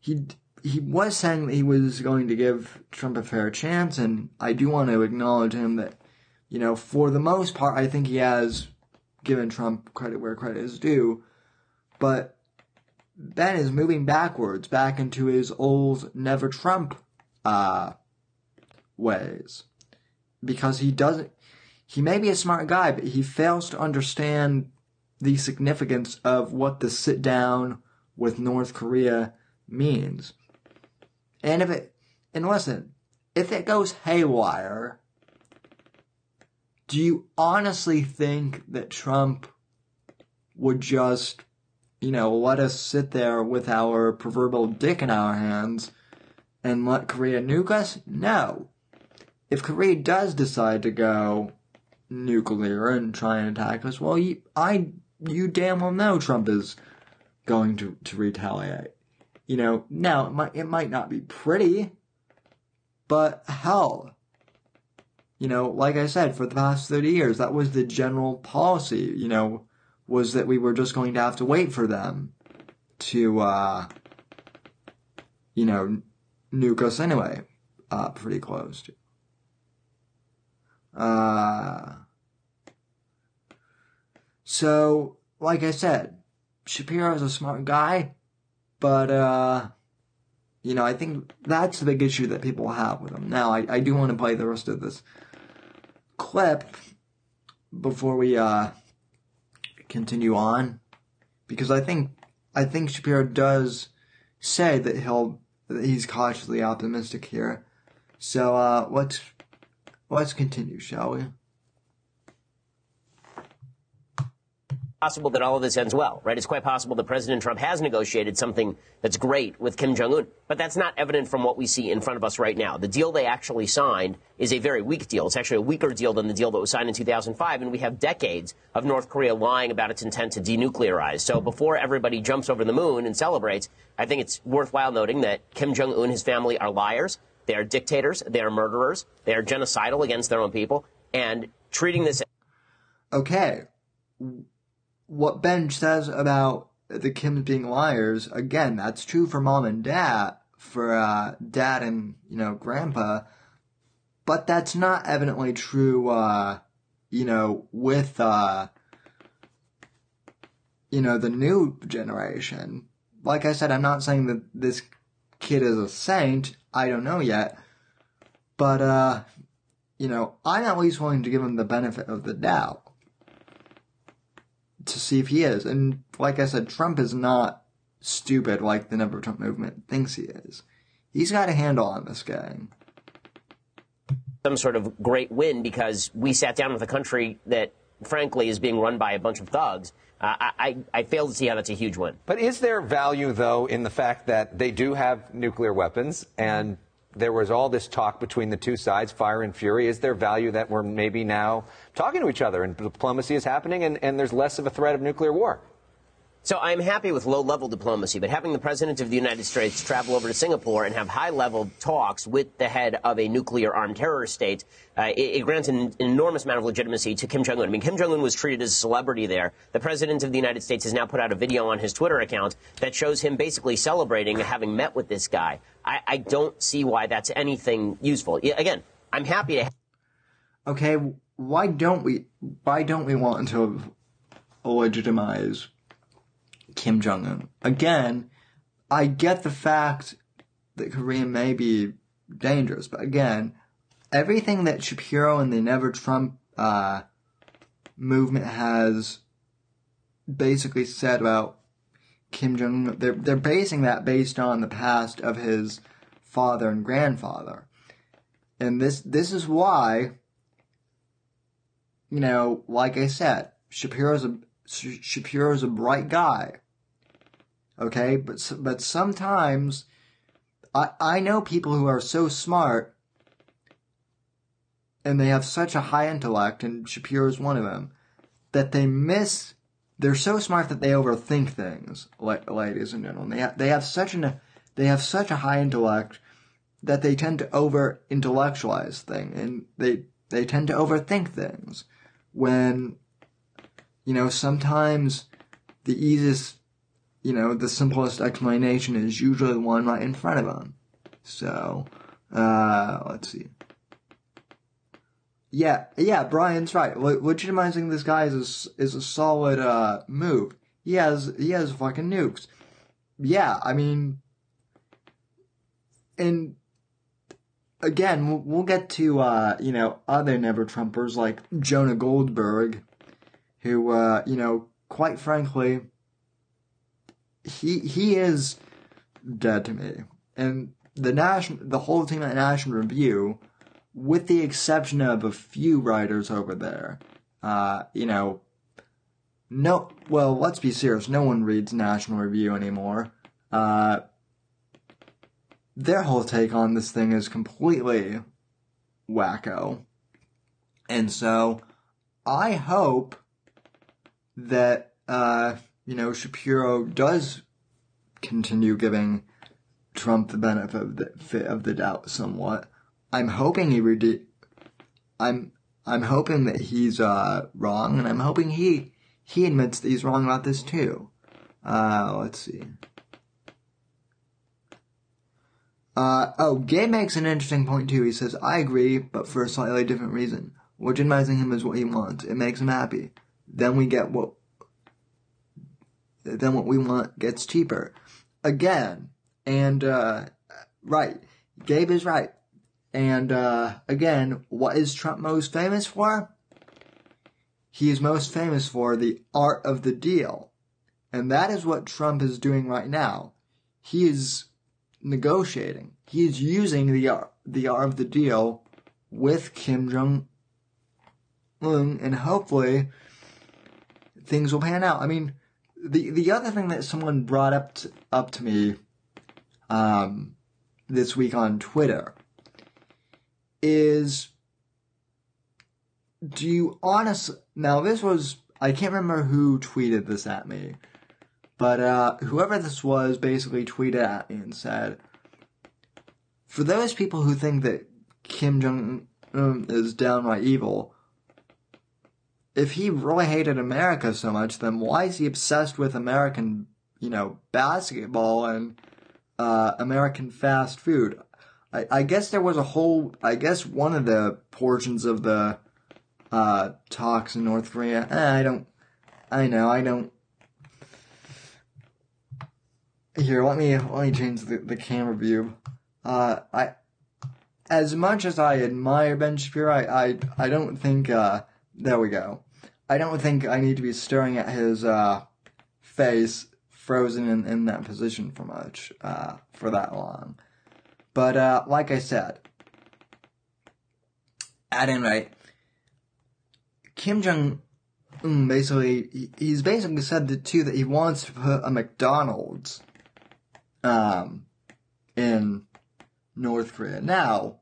he, he was saying that he was going to give Trump a fair chance, and I do want to acknowledge him that, you know, for the most part, I think he has given Trump credit where credit is due. But Ben is moving backwards, back into his old never Trump uh, ways. Because he doesn't, he may be a smart guy, but he fails to understand the significance of what the sit down with North Korea means. And if it, and listen, if it goes haywire, do you honestly think that Trump would just, you know, let us sit there with our proverbial dick in our hands and let Korea nuke us? No. If Korea does decide to go nuclear and try and attack us, well, you, I, you damn well know Trump is going to, to retaliate. You know, now it might, it might not be pretty, but hell, you know, like I said, for the past 30 years, that was the general policy, you know, was that we were just going to have to wait for them to, uh, you know, nuke us anyway. Uh, pretty close to. Uh, so, like I said, Shapiro's a smart guy, but, uh, you know, I think that's the big issue that people have with him. Now, I, I do want to play the rest of this clip before we, uh, continue on, because I think, I think Shapiro does say that he'll, that he's cautiously optimistic here. So, uh, let's, let's continue, shall we? Possible that all of this ends well, right? It's quite possible that President Trump has negotiated something that's great with Kim Jong Un, but that's not evident from what we see in front of us right now. The deal they actually signed is a very weak deal. It's actually a weaker deal than the deal that was signed in 2005, and we have decades of North Korea lying about its intent to denuclearize. So before everybody jumps over the moon and celebrates, I think it's worthwhile noting that Kim Jong Un and his family are liars. They are dictators. They are murderers. They are genocidal against their own people, and treating this. Okay what Ben says about the Kims being liars, again, that's true for mom and dad, for uh, dad and, you know, grandpa, but that's not evidently true, uh, you know, with, uh, you know, the new generation. Like I said, I'm not saying that this kid is a saint. I don't know yet. But, uh, you know, I'm at least willing to give him the benefit of the doubt to see if he is. And like I said, Trump is not stupid like the Never Trump movement thinks he is. he's got a handle on this gang. Some sort of great win because we sat down with a country that, frankly, is being run by a bunch of thugs. Uh, I, I fail to see how that's a huge win. But is there value, though, in the fact that they do have nuclear weapons and there was all this talk between the two sides, fire and fury. Is there value that we're maybe now talking to each other and diplomacy is happening and, and there's less of a threat of nuclear war? So I'm happy with low-level diplomacy, but having the president of the United States travel over to Singapore and have high-level talks with the head of a nuclear-armed terrorist state, uh, it, it, grants an, an, enormous amount of legitimacy to Kim Jong Un. I mean, Kim Jong Un was treated as a celebrity there. The president of the United States has now put out a video on his Twitter account that shows him basically celebrating having met with this guy. I, I don't see why that's anything useful. Again, I'm happy to. Okay, why don't we? Why don't we want to legitimize? Kim Jong Un. Again, I get the fact that Korea may be dangerous, but again, everything that Shapiro and the Never Trump uh, movement has basically said about Kim Jong Un, they're they're basing that based on the past of his father and grandfather, and this this is why. You know, like I said, Shapiro's a Shapiro's a bright guy. Okay, but but sometimes I I know people who are so smart and they have such a high intellect, and Shapiro is one of them, that they miss. They're so smart that they overthink things, ladies and gentlemen. They have, they have such an they have such a high intellect that they tend to over intellectualize things, and they they tend to overthink things. When you know sometimes the easiest you know, the simplest explanation is usually the one right in front of them. So, uh, let's see. Yeah, yeah, Brian's right. legitimizing this guy is a, is a solid, uh, move. He has, he has fucking nukes. Yeah, I mean, and again, we'll, we'll get to, uh, you know, other never Trumpers like Jonah Goldberg, who, uh, you know, quite frankly, he he is dead to me. And the national, the whole team at National Review, with the exception of a few writers over there, uh, you know, no, well, let's be serious. No one reads National Review anymore. Uh, their whole take on this thing is completely wacko. And so, I hope that, uh, you know, Shapiro does continue giving Trump the benefit of the, of the doubt somewhat. I'm hoping he rede- I'm I'm hoping that he's uh, wrong, and I'm hoping he he admits that he's wrong about this too. Uh, let's see. Uh, oh, Gabe makes an interesting point too. He says, I agree, but for a slightly different reason. Legitimizing him is what he wants. It makes him happy. Then we get what then what we want gets cheaper. Again, and, uh, right, Gabe is right. And, uh, again, what is Trump most famous for? He is most famous for the art of the deal. And that is what Trump is doing right now. He is negotiating. He is using the art, the art of the deal with Kim Jong Un, and hopefully things will pan out. I mean, the the other thing that someone brought up to, up to me um, this week on Twitter is do you honestly now this was I can't remember who tweeted this at me but uh, whoever this was basically tweeted at me and said for those people who think that Kim Jong Un is downright evil if he really hated America so much, then why is he obsessed with American, you know, basketball and uh, American fast food? I, I, guess there was a whole. I guess one of the portions of the uh, talks in North Korea. Eh, I don't. I know. I don't. Here, let me let me change the, the camera view. Uh, I, as much as I admire Ben Shapiro, I I, I don't think. Uh, there we go. I don't think I need to be staring at his uh, face frozen in, in that position for much uh, for that long. But uh, like I said, at any rate, Kim Jong Un basically he- he's basically said that too that he wants to put a McDonald's um in North Korea. Now,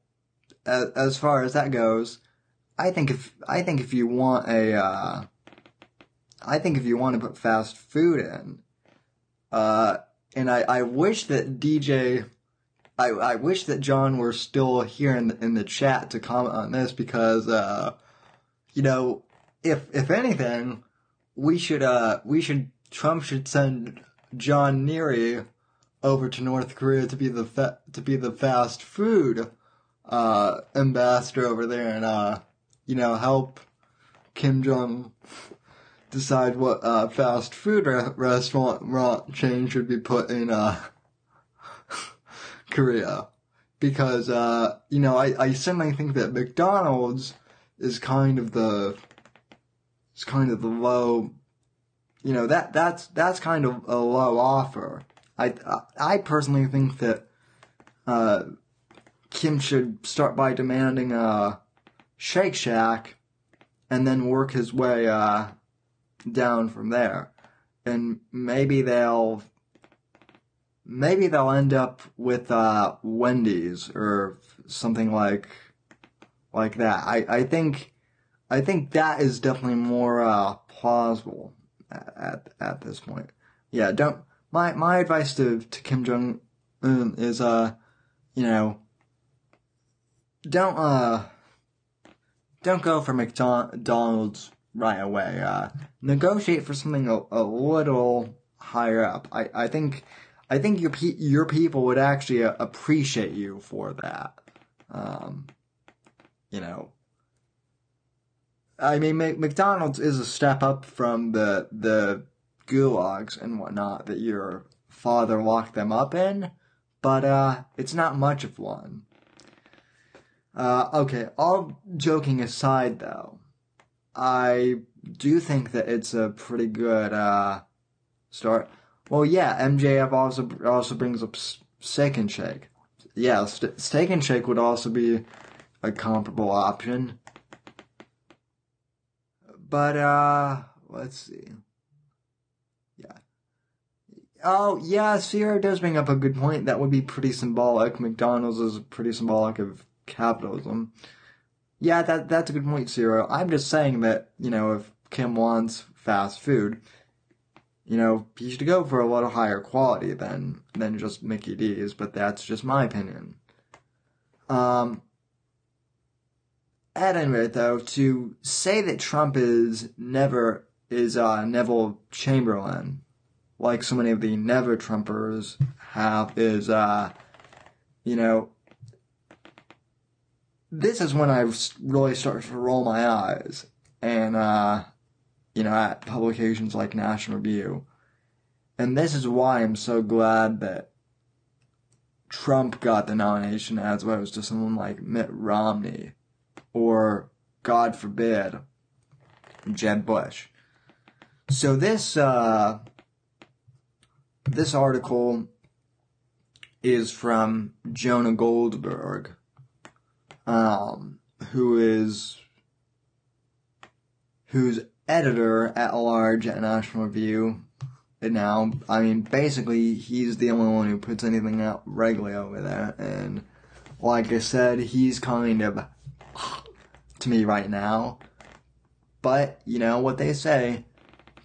as, as far as that goes, I think if I think if you want a uh, I think if you want to put fast food in, uh, and I, I wish that DJ, I, I wish that John were still here in the, in the chat to comment on this because, uh, you know, if, if anything, we should, uh, we should, Trump should send John Neary over to North Korea to be the, fa- to be the fast food, uh, ambassador over there and, uh, you know, help Kim Jong decide what uh, fast food re- restaurant chain should be put in uh, Korea. Because, uh, you know, I, I certainly think that McDonald's is kind of the, is kind of the low, you know, that, that's, that's kind of a low offer. I, I personally think that, uh, Kim should start by demanding a Shake Shack and then work his way, uh, down from there. And maybe they'll maybe they'll end up with uh Wendy's or something like like that. I I think I think that is definitely more uh plausible at at this point. Yeah, don't my my advice to to Kim Jong Un is uh you know don't uh don't go for McDonald's right away. Uh, negotiate for something a, a little higher up. I, I think I think your pe- your people would actually uh, appreciate you for that. Um, you know, I mean, Mc- McDonald's is a step up from the the gulags and whatnot that your father locked them up in, but uh, it's not much of one. Uh, okay, all joking aside though, I do think that it's a pretty good uh, start. Well, yeah, MJF also also brings up Steak and Shake. Yeah, st- Steak and Shake would also be a comparable option. But uh, let's see. Yeah. Oh yeah, Sierra does bring up a good point. That would be pretty symbolic. McDonald's is pretty symbolic of capitalism. Yeah, that that's a good point, Zero. I'm just saying that, you know, if Kim wants fast food, you know, he should go for a little higher quality than than just Mickey D's, but that's just my opinion. Um at any rate though, to say that Trump is never is uh Neville Chamberlain, like so many of the never Trumpers have, is uh you know, this is when I really start to roll my eyes, and uh, you know, at publications like National Review, and this is why I'm so glad that Trump got the nomination as opposed to someone like Mitt Romney, or God forbid, Jeb Bush. So this uh, this article is from Jonah Goldberg um, who is who's editor at large at National Review. And now, I mean, basically, he's the only one who puts anything out regularly over there. And like I said, he's kind of to me right now. But you know what they say: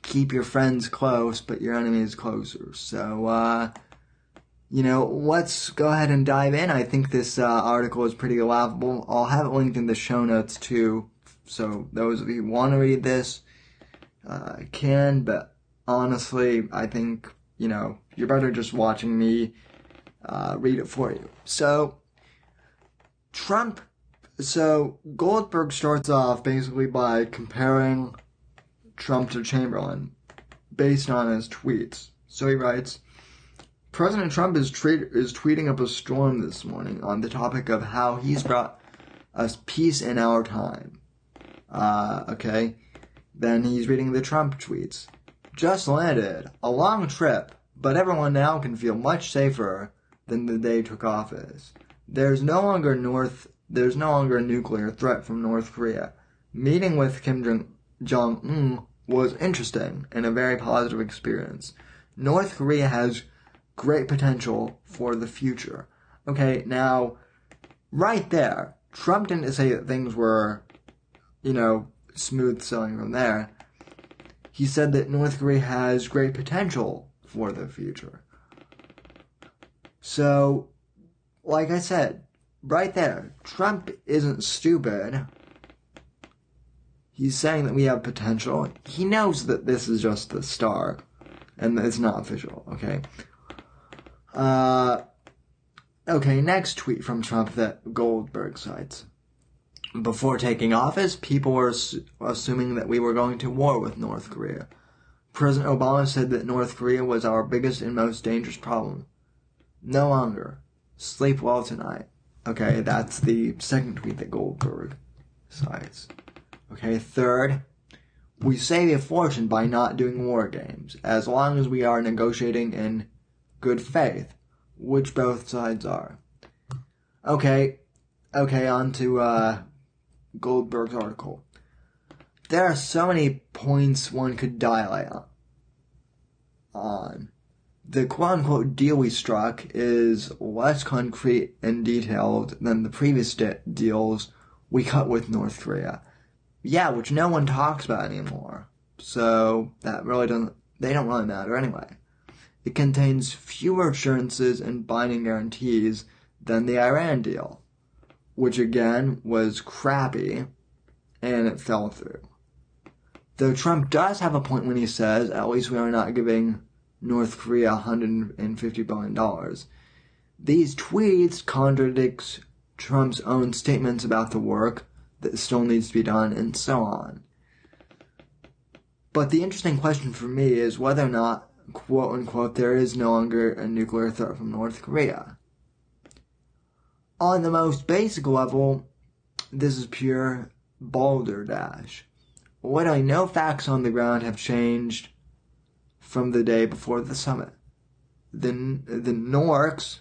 keep your friends close, but your enemies closer. So. uh you know, let's go ahead and dive in. I think this uh, article is pretty laughable. I'll have it linked in the show notes too. So those of you who want to read this uh, can, but honestly, I think, you know, you're better just watching me uh, read it for you. So, Trump, so Goldberg starts off basically by comparing Trump to Chamberlain based on his tweets. So he writes, President Trump is, tre- is tweeting up a storm this morning on the topic of how he's brought us peace in our time. Uh, okay. Then he's reading the Trump tweets. Just landed. A long trip, but everyone now can feel much safer than the day took office. there's no longer North there's no longer a nuclear threat from North Korea. Meeting with Kim Jong Un was interesting and a very positive experience. North Korea has great potential for the future. Okay, now, right there, Trump didn't say that things were, you know, smooth sailing from there. He said that North Korea has great potential for the future. So, like I said, right there, Trump isn't stupid. He's saying that we have potential. He knows that this is just the start and it's not official, okay? Uh, okay, next tweet from Trump that Goldberg cites. Before taking office, people were assuming that we were going to war with North Korea. President Obama said that North Korea was our biggest and most dangerous problem. No longer. Sleep well tonight. Okay, that's the second tweet that Goldberg cites. Okay, third, we save a fortune by not doing war games, as long as we are negotiating in good faith, which both sides are. Okay, okay, on to uh, Goldberg's article. There are so many points one could dilate on. The quote unquote deal we struck is less concrete and detailed than the previous de- deals we cut with North Korea. Yeah, which no one talks about anymore. So that really doesn't, they don't really matter anyway. It contains fewer assurances and binding guarantees than the Iran deal, which again was crappy and it fell through. Though Trump does have a point when he says, at least we are not giving North Korea $150 billion. These tweets contradict Trump's own statements about the work that still needs to be done and so on. But the interesting question for me is whether or not, quote unquote, there is no longer a nuclear threat from North Korea. On the most basic level, this is pure balderdash. Literally no facts on the ground have changed from the day before the summit. The the Norks,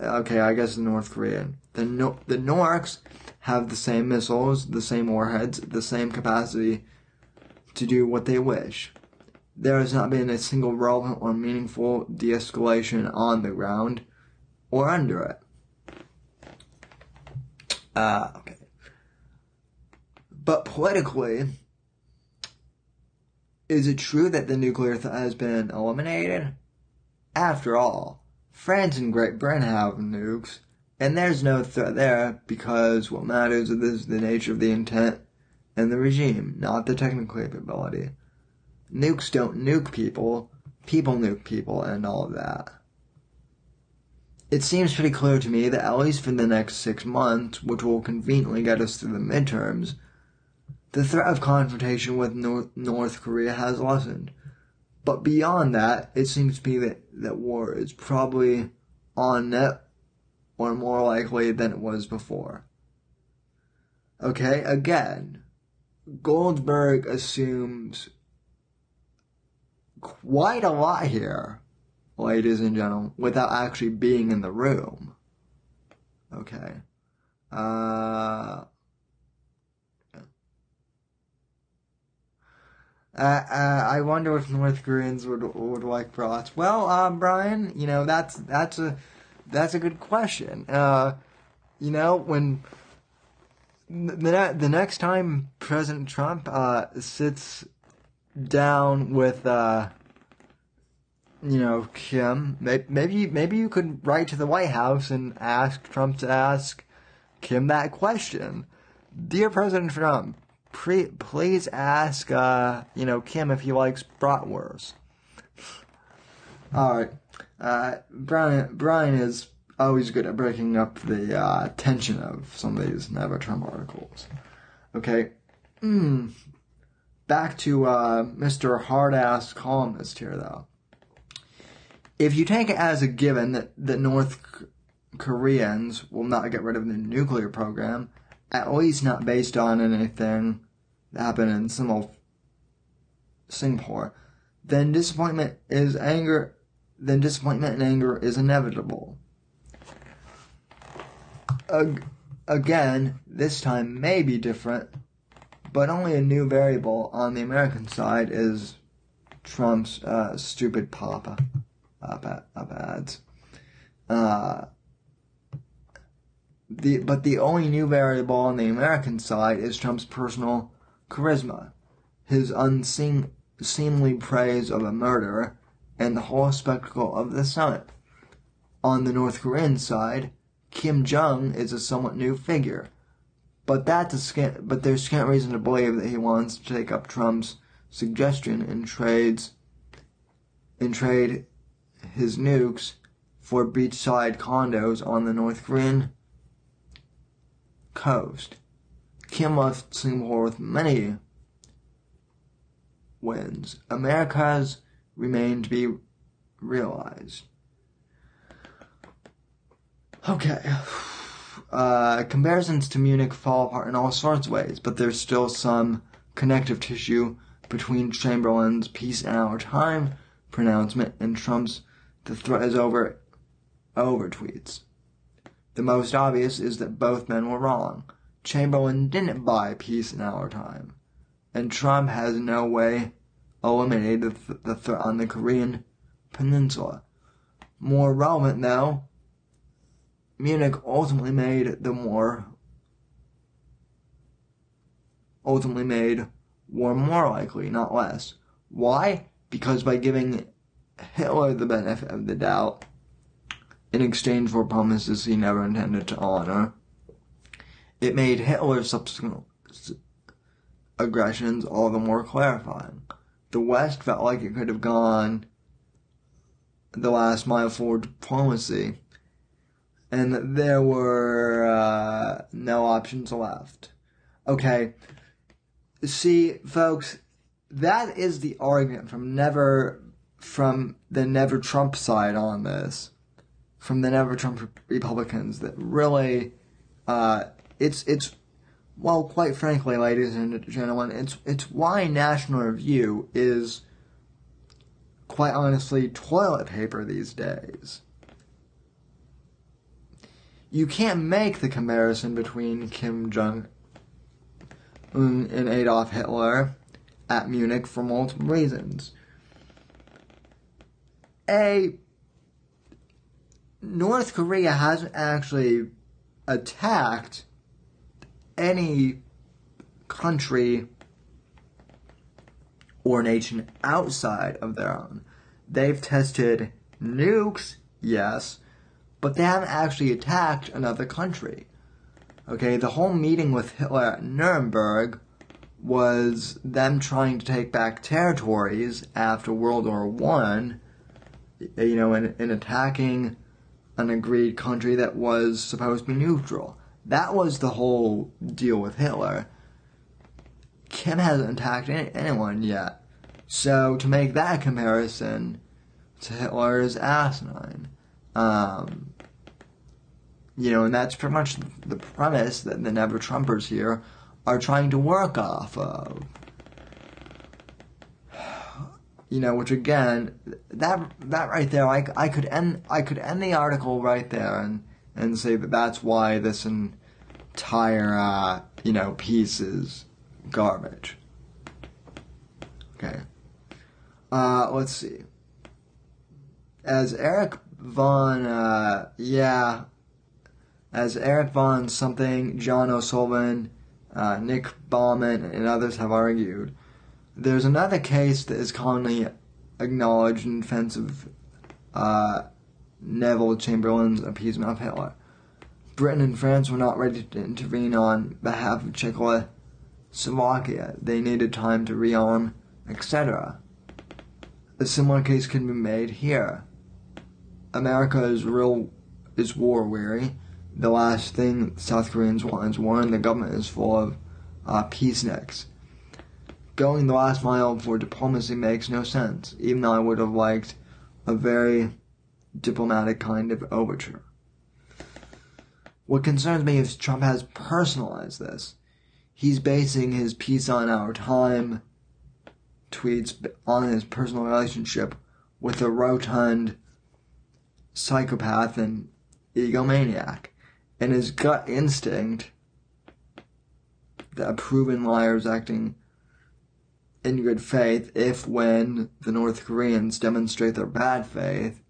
okay, I guess the North Korean. The no, the Norks have the same missiles, the same warheads, the same capacity to do what they wish. There has not been a single relevant or meaningful de-escalation on the ground or under it. Uh, okay. But politically, is it true that the nuclear threat has been eliminated? After all, France and Great Britain have nukes, and there's no threat there because what matters is the nature of the intent and the regime, not the technical capability. Nukes don't nuke people, people nuke people, and all of that. It seems pretty clear to me that at least for the next six months, which will conveniently get us through the midterms, the threat of confrontation with North, Korea has lessened. But beyond that, it seems to me that, that war is probably on net or more likely than it was before. Okay, again, Goldberg assumes quite a lot here, ladies and gentlemen, without actually being in the room. Okay. Uh, Uh, I wonder if North Koreans would would like brats. Well, um, Brian, you know that's that's a that's a good question. Uh, you know when the the next time President Trump uh, sits down with uh, you know Kim, maybe maybe you could write to the White House and ask Trump to ask Kim that question. Dear President Trump, pre- please ask, uh, you know, Kim if he likes bratwurst. All right. Uh, Brian, Brian is always good at breaking up the uh, tension of some of these Never Trump articles. Okay. Mm. Back to uh, Mr. Hard-ass columnist here, though. If you take it as a given that, that North Koreans will not get rid of the nuclear program, at least not based on anything that happened in some Singapore, then disappointment is anger. Then disappointment and anger is inevitable. ag- again, this time may be different, but only a new variable on the American side is Trump's uh, stupid papa up, up ads. Uh, the but the only new variable on the American side is Trump's personal charisma, his unseemly praise of a murderer, and the whole spectacle of the summit. On the North Korean side, Kim Jong is a somewhat new figure, but that scant, but there's scant reason to believe that he wants to take up Trump's suggestion and trades and trade his nukes for beachside condos on the North Korean coast. Kim left Singapore with many wins. America's remain to be realized. Okay. Uh, comparisons to Munich fall apart in all sorts of ways, but there's still some connective tissue between Chamberlain's peace in our time pronouncement and Trump's the threat is over over tweets. The most obvious is that both men were wrong. Chamberlain didn't buy peace in our time, and Trump has no way eliminated the, the threat on the Korean peninsula. More relevant, though, Munich ultimately made the more ultimately made war more likely, not less. Why? Because by giving Hitler the benefit of the doubt in exchange for promises he never intended to honor, it made Hitler's subsequent aggressions all the more clarifying. The West felt like it could have gone the last mile for diplomacy and there were uh, no options left. Okay, see, folks, that is the argument from never from the never Trump side on this, from the never Trump Republicans that really, uh, it's it's well, quite frankly, ladies and gentlemen, it's it's why National Review is quite honestly toilet paper these days you can't make the comparison between Kim Jong Un and Adolf Hitler at Munich for multiple reasons. A North Korea hasn't actually attacked any country or nation outside of their own. They've tested nukes, yes, but they haven't actually attacked another country. Okay, the whole meeting with Hitler at Nuremberg was them trying to take back territories after World War One, you know, in attacking an agreed country that was supposed to be neutral. That was the whole deal with Hitler. Kim hasn't attacked any, anyone yet. So to make that comparison to Hitler is asinine. Um, you know, and that's pretty much the premise that the Never Trumpers here are trying to work off of. You know, which again, that that right there, I, I could end I could end the article right there and and say that that's why this entire uh, you know piece is garbage. Okay. Uh, let's see. As Eric Von, uh, yeah, as Eric Von something, John O'Sullivan, uh, Nick Bauman, and others have argued. There's another case that is commonly acknowledged in defense of uh, Neville Chamberlain's appeasement of Hitler. Britain and France were not ready to intervene on behalf of Czechoslovakia. They needed time to rearm, etc. A similar case can be made here. America is real is war weary the last thing South Koreans want is war, and the government is full of uh, peaceniks. Going the last mile for diplomacy makes no sense, even though I would have liked a very diplomatic kind of overture. What concerns me is Trump has personalized this. He's basing his peace on our time tweets on his personal relationship with a rotund psychopath and egomaniac and his gut instinct that proven liar is acting in good faith if when the North Koreans demonstrate their bad faith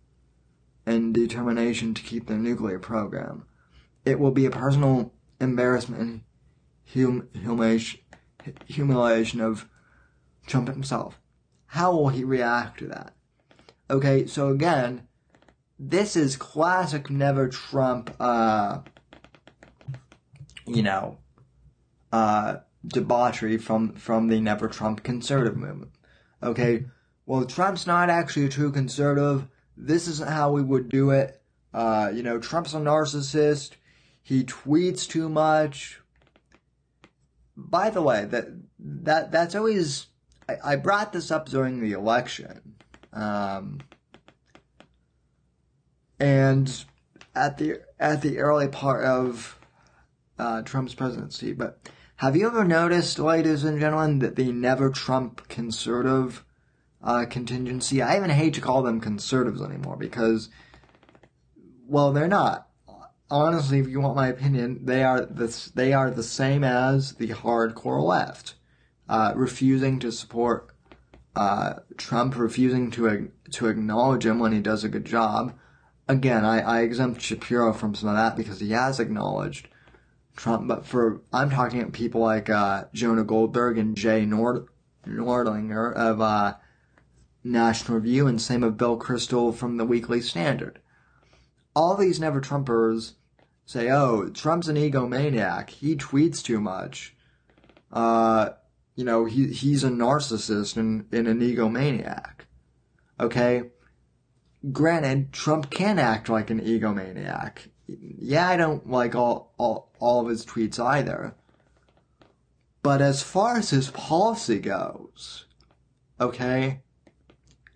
and determination to keep their nuclear program. It will be a personal embarrassment hum- humiliation, humiliation of Trump himself. How will he react to that? Okay, so again, this is classic never Trump, uh, you know, uh, debauchery from, from the never Trump conservative movement. Okay, well, Trump's not actually a true conservative. This isn't how we would do it. Uh, you know, Trump's a narcissist. He tweets too much. By the way, that that that's always I, I brought this up during the election. Um, and at the at the early part of uh, Trump's presidency. But have you ever noticed, ladies and gentlemen, that the never Trump conservative uh, contingency? I even hate to call them conservatives anymore because, well, they're not. Honestly, if you want my opinion, they are the they are the same as the hardcore left, uh, refusing to support uh, Trump, refusing to to acknowledge him when he does a good job, again, I, I exempt Shapiro from some of that because he has acknowledged Trump. But for I'm talking about people like uh, Jonah Goldberg and Jay Nord, Nordlinger of uh, National Review, and same of Bill Kristol from the Weekly Standard. All these never Trumpers say, "Oh, Trump's an egomaniac. He tweets too much. Uh, you know, he he's a narcissist and, and an egomaniac." Okay granted, Trump can act like an egomaniac. Yeah, I don't like all, all, all of his tweets either. But as far as his policy goes, okay,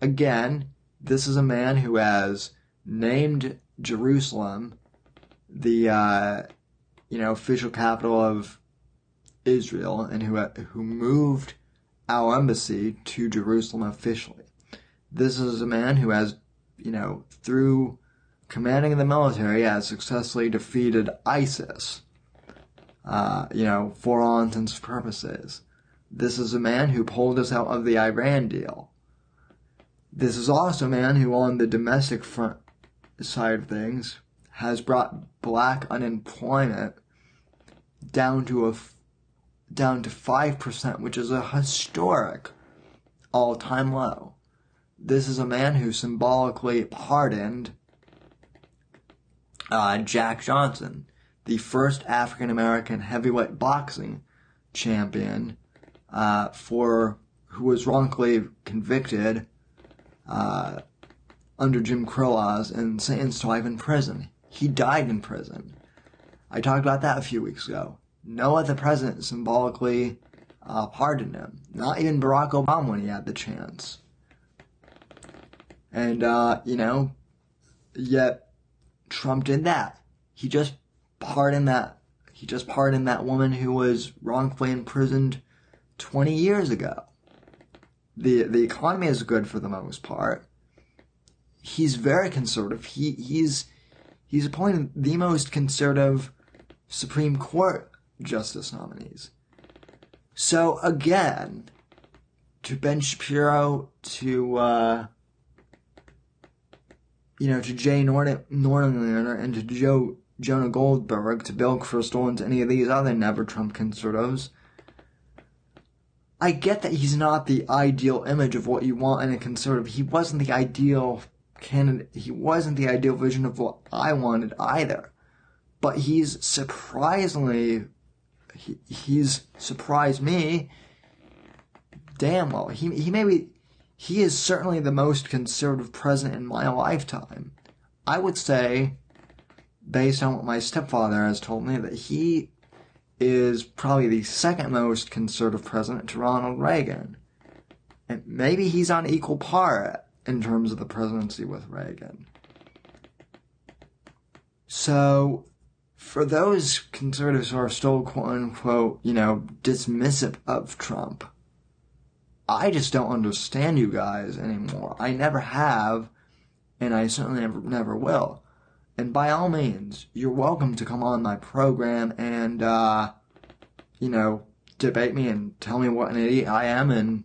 again, this is a man who has named Jerusalem the, uh, you know, official capital of Israel and who, who moved our embassy to Jerusalem officially. This is a man who has you know, through commanding the military, has successfully defeated ISIS, uh, you know, for all intents and purposes. This is a man who pulled us out of the Iran deal. This is also a man who, on the domestic front side of things, has brought black unemployment down to a down to five percent, which is a historic all-time low. This is a man who symbolically pardoned uh, Jack Johnson, the first African American heavyweight boxing champion, uh, for who was wrongfully convicted uh, under Jim Crow laws and sentenced to life in prison. He died in prison. I talked about that a few weeks ago. No other president symbolically uh, pardoned him. Not even Barack Obama when he had the chance. And, uh, you know, yet Trump did that. He just pardoned that, he just pardoned that woman who was wrongfully imprisoned 20 years ago. The, the economy is good for the most part. He's very conservative. He, he's, he's appointed the most conservative Supreme Court justice nominees. So again, to Ben Shapiro, to, uh, you know, to Jay Nordlinger and to Joe Jonah Goldberg, to Bill Kristol, and to any of these other never Trump conservatives. I get that he's not the ideal image of what you want in a conservative. He wasn't the ideal candidate. He wasn't the ideal vision of what I wanted either. But he's surprisingly, he, he's surprised me damn well. He, he maybe, he is certainly the most conservative president in my lifetime. I would say, based on what my stepfather has told me, that he is probably the second most conservative president to Ronald Reagan. And maybe he's on equal par in terms of the presidency with Reagan. So, for those conservatives who are still quote unquote, you know, dismissive of Trump, I just don't understand you guys anymore. I never have, and I certainly never, never will. and by all means, you're welcome to come on my program and, uh, you know, debate me and tell me what an idiot I am and,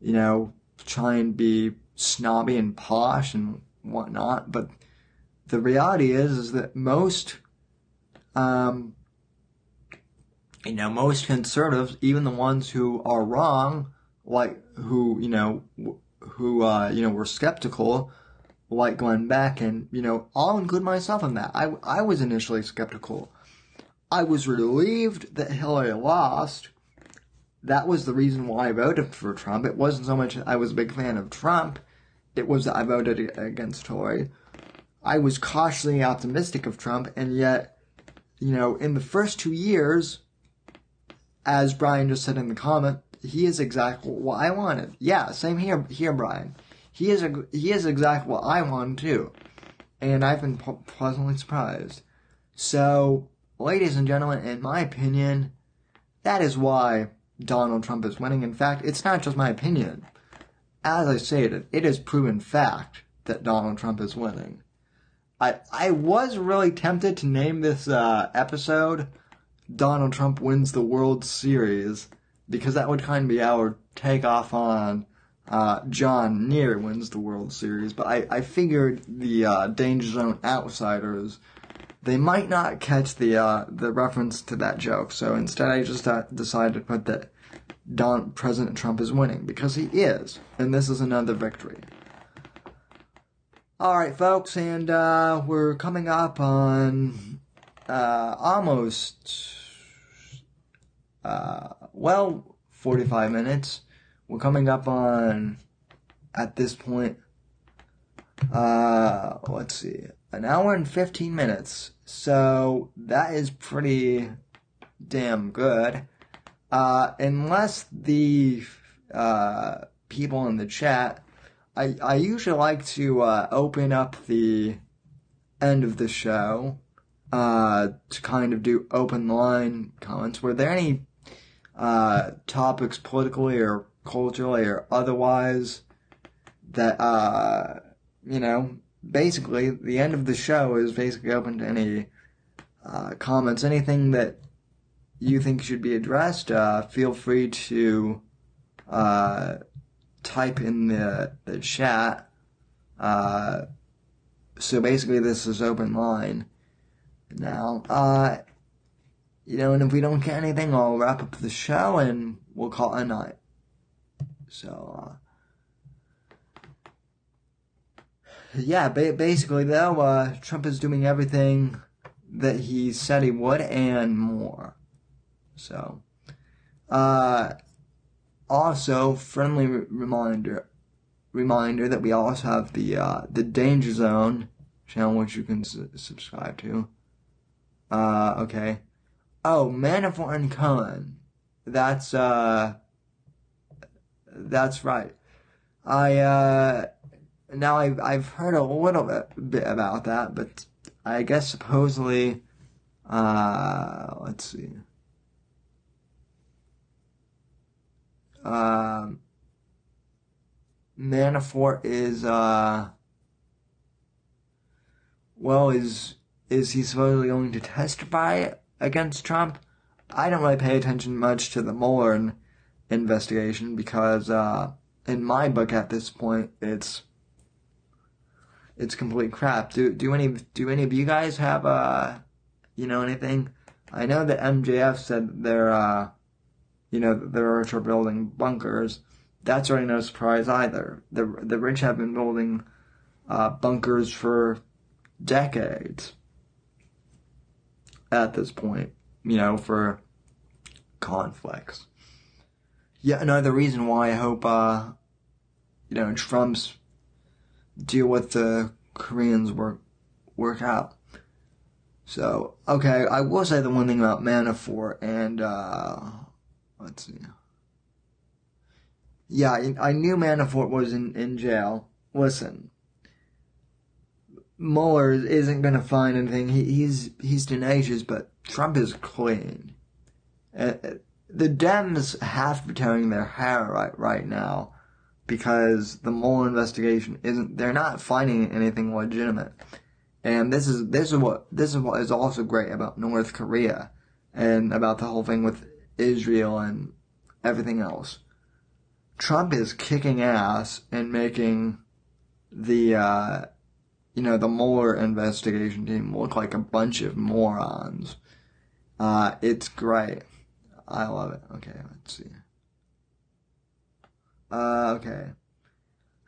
you know, try and be snobby and posh and whatnot. But the reality is, is that most, um, you know, most conservatives, even the ones who are wrong, like who, you know, who, uh, you know, were skeptical, like Glenn Beck, and, you know, I'll include myself in that. I, I was initially skeptical. I was relieved that Hillary lost. That was the reason why I voted for Trump. It wasn't so much I was a big fan of Trump, it was that I voted against Hillary. I was cautiously optimistic of Trump, and yet, you know, in the first two years, as Brian just said in the comment, he is exactly what I wanted. Yeah, same here, here, Brian. He is a, he is exactly what I wanted too, and I've been pleasantly surprised. So, ladies and gentlemen, in my opinion, that is why Donald Trump is winning. In fact, it's not just my opinion. As I stated, it is proven fact that Donald Trump is winning. I I was really tempted to name this uh, episode Donald Trump wins the World Series because that would kind of be our takeoff on uh, John Neer wins the World Series. But I, I figured the uh, Danger Zone outsiders they might not catch the uh, the reference to that joke. So instead, I just uh, decided to put that Don President Trump is winning because he is, and this is another victory. All right, folks, and uh, we're coming up on uh, almost, uh, well, 45 minutes. We're coming up on, at this point, uh, let's see, an hour and 15 minutes. So that is pretty damn good. Uh, unless the uh, people in the chat, I, I usually like to uh, open up the end of the show uh, to kind of do open line comments. Were there any uh, topics politically or culturally or otherwise that, uh, you know, basically the end of the show is basically open to any uh, comments, anything that you think should be addressed. Uh, feel free to uh, type in the the chat. Uh, so basically, this is open line now. You know, and if we don't get anything, I'll wrap up the show and we'll call it a night. So, uh, yeah, ba- basically though, uh, Trump is doing everything that he said he would and more. So, uh, also friendly re- reminder, reminder that we also have the uh, the Danger Zone channel, which you can subscribe to. Uh, okay. Oh, Manafort and Cohen. That's, uh, that's right. I, uh, now I've, I've heard a little bit, bit about that, but I guess supposedly, uh, let's see. Um, Manafort is, uh, well, is is he supposedly going to testify against Trump? I don't really pay attention much to the Mueller investigation because, uh, in my book at this point, it's it's complete crap. Do do any do any of you guys have uh, you know anything? I know that MJF said they're uh, you know they're are building bunkers. That's really no surprise either. The the rich have been building uh, bunkers for decades at this point, you know, for conflicts. Yeah, another reason why I hope, uh, you know, Trump's deal with the Koreans work work out. So, okay, I will say the one thing about Manafort and, uh, let's see. Yeah, I knew Manafort was in, in jail. Listen, Mueller isn't going to find anything. He, he's he's tenacious, but Trump is clean. Uh, the Dems have to be tearing their hair right right now because the Mueller investigation isn't. They're not finding anything legitimate, And this is this is what this is what is also great about North Korea and about the whole thing with Israel and everything else. Trump is kicking ass and making the uh, you know the Mueller investigation team look like a bunch of morons. Uh, it's great. I love it. Okay, let's see. Uh, okay.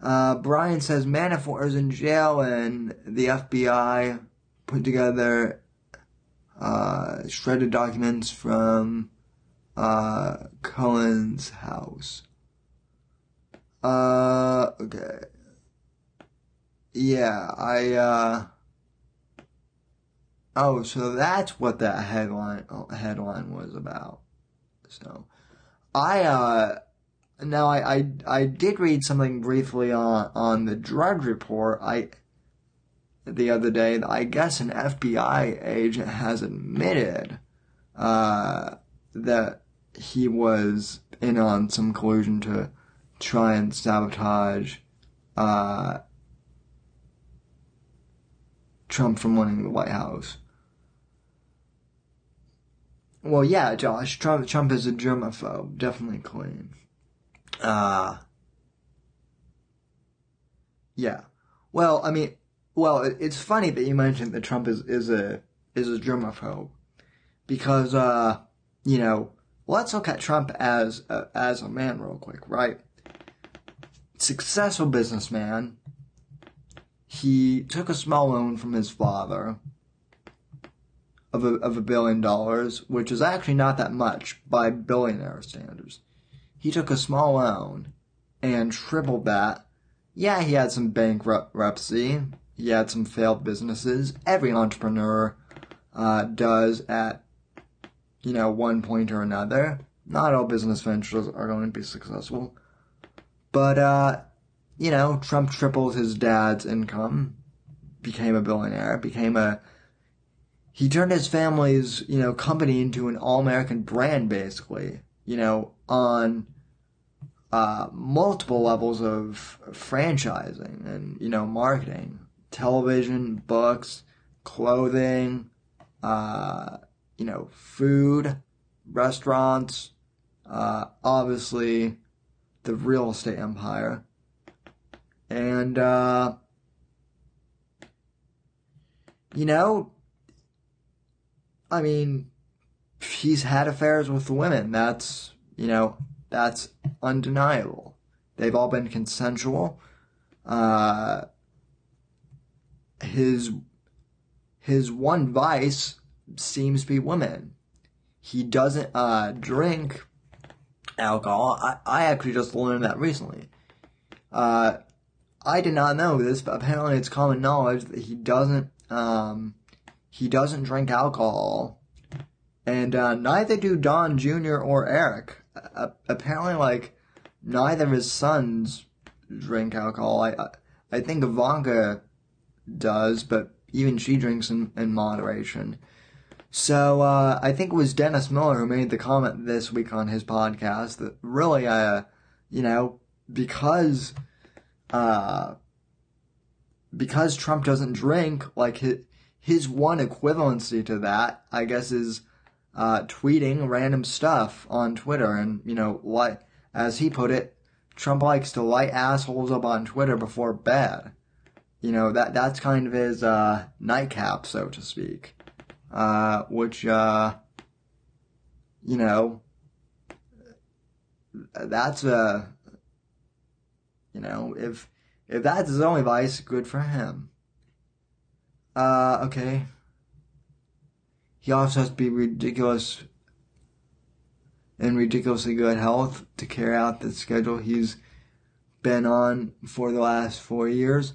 Uh, Brian says Manafort is in jail and the FBI put together uh, shredded documents from uh, Cohen's house. Uh, okay. Yeah, I, uh, oh, so that's what that headline, headline was about. So, I, uh, now I, I, I did read something briefly on, on the Drudge Report. I, the other day, I guess an FBI agent has admitted, uh, that he was in on some collusion to try and sabotage, uh, Trump from winning the White House. Well, yeah, Josh, Trump, Trump is a germaphobe, definitely clean. Uh, yeah. Well, I mean, well, it's funny that you mentioned that Trump is, is a, is a germaphobe. Because, uh, you know, let's look at Trump as, a, as a man real quick, right? Successful businessman. He took a small loan from his father of a, of a billion dollars, which is actually not that much by billionaire standards he took a small loan and tripled that. Yeah, he had some bankruptcy. He had some failed businesses. Every entrepreneur uh, does at, you know, one point or another. Not all business ventures are going to be successful. But, uh, you know, Trump tripled his dad's income, became a billionaire, became a, he turned his family's, you know, company into an all-American brand, basically you know, on uh, multiple levels of franchising and, you know, marketing, television, books, clothing, uh, you know, food, restaurants, uh, obviously the real estate empire. And, uh, you know, I mean, he's had affairs with women. That's, you know, that's undeniable. They've all been consensual. Uh, his, his one vice seems to be women. He doesn't, uh, drink alcohol. I, I actually just learned that recently. Uh, I did not know this, but apparently it's common knowledge that he doesn't, um, he doesn't drink alcohol and uh, neither do Don Jr. or Eric. Uh, apparently, like neither of his sons drink alcohol. I I think Ivanka does, but even she drinks in, in moderation. So uh, I think it was Dennis Miller who made the comment this week on his podcast that really, uh, you know, because uh, because Trump doesn't drink, like his his one equivalency to that, I guess, is uh, tweeting random stuff on Twitter, and you know, like as he put it, Trump likes to light assholes up on Twitter before bed. You know that that's kind of his uh, nightcap, so to speak. Uh, which uh, you know, that's a you know if if that's his only vice, good for him. Uh, okay. He also has to be ridiculous in ridiculously good health to carry out the schedule he's been on for the last four years.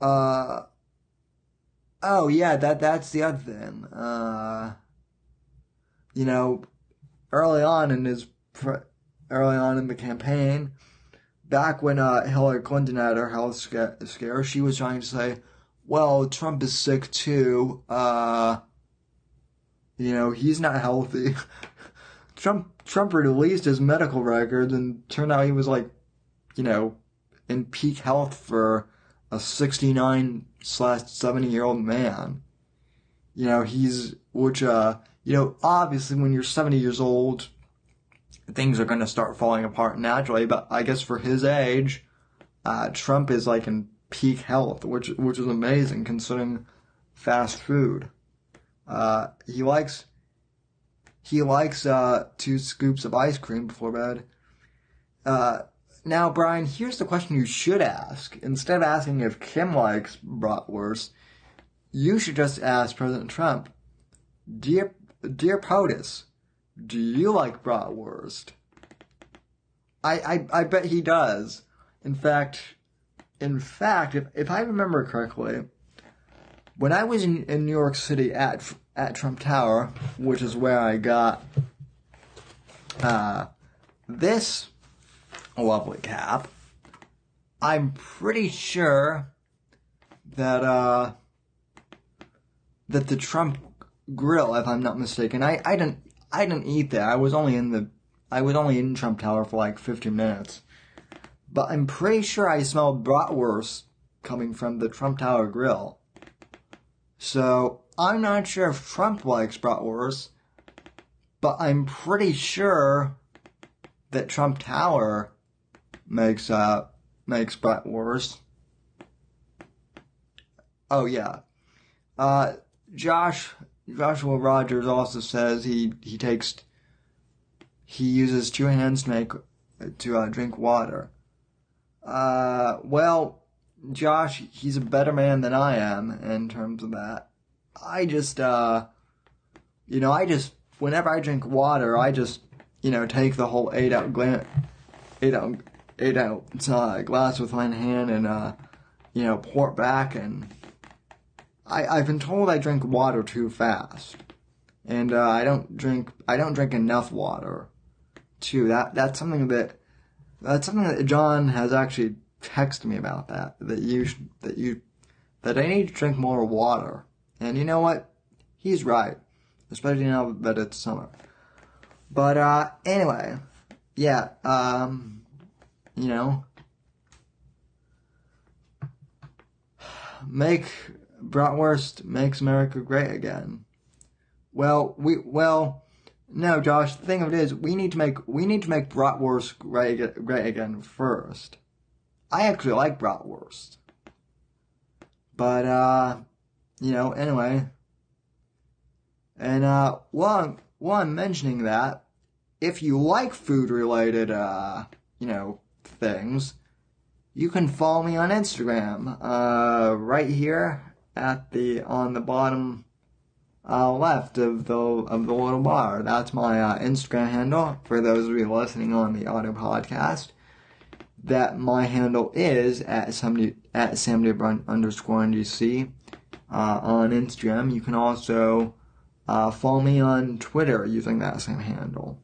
Uh, oh yeah, that that's the other thing. Uh, you know, early on in his early on in the campaign, back when uh, Hillary Clinton had her health scare, she was trying to say, "Well, Trump is sick too." Uh, you know, he's not healthy. Trump Trump released his medical records and turned out he was like, you know, in peak health for a 69 slash 70 year old man. You know, he's, which, uh, you know, obviously when you're 70 years old, things are going to start falling apart naturally, but I guess for his age, uh, Trump is like in peak health, which, which is amazing considering fast food. Uh, he likes, he likes, uh, two scoops of ice cream before bed. Uh, now, Brian, here's the question you should ask. Instead of asking if Kim likes bratwurst, you should just ask President Trump, Dear, dear POTUS, do you like bratwurst? I, I, I bet he does. In fact, in fact, if, if I remember correctly, when I was in, in New York City at at Trump Tower, which is where I got uh, this lovely cap, I'm pretty sure that uh, that the Trump grill, if I'm not mistaken, I, I didn't I didn't eat there. I was only in the I was only in Trump Tower for like 15 minutes, but I'm pretty sure I smelled bratwurst coming from the Trump Tower grill. So I'm not sure if Trump likes bratwurst, but I'm pretty sure that Trump Tower makes uh makes bratwurst. Oh yeah, uh, Josh Joshua Rogers also says he he takes he uses two hands to make to uh, drink water. Uh, well, Josh, he's a better man than I am in terms of that. I just, uh, you know, I just, whenever I drink water, I just, you know, take the whole eight out eight out, eight out uh, glass with one hand and, uh, you know, pour it back. And I, I've been told I drink water too fast, and uh, I don't drink, I don't drink enough water. Too. That that's something that that's something that John has actually texted me about that that you that you that I need to drink more water. And you know what? He's right, especially now that it's summer. But uh anyway, yeah, um you know, make bratwurst makes America great again. Well, we well no, Josh. The thing of it is, we need to make we need to make bratwurst great, great again first. I actually like bratwurst, but uh, you know, anyway. And uh, I'm, while I'm mentioning that, if you like food related uh, you know, things, you can follow me on Instagram. Uh, right here at the on the bottom uh, left of the of the little bar. That's my uh, Instagram handle for those of you listening on the audio podcast. That my handle is at somebody at somebody underscore NGC uh, on Instagram. You can also uh, follow me on Twitter using that same handle.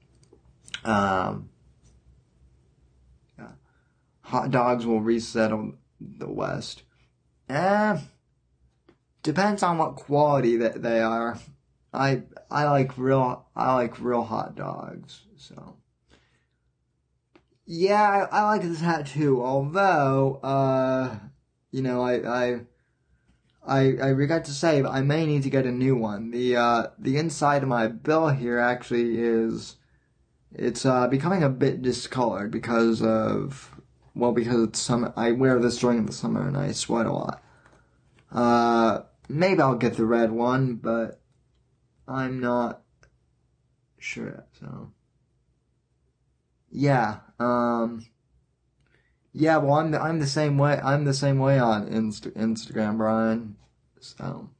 Um, yeah. Hot dogs will resettle the West. Eh, depends on what quality that they are. I I like real I like real hot dogs. So yeah, I, I like this hat too. Although uh, you know, I I I I regret to say, but I may need to get a new one. The uh the inside of my bill here actually is it's uh becoming a bit discolored because of well because it's summer. I wear this during the summer and I sweat a lot. Uh maybe I'll get the red one, but I'm not sure. So, yeah, um, yeah. Well, I'm the, I'm the same way. I'm the same way on Inst- Instagram, Brian. So,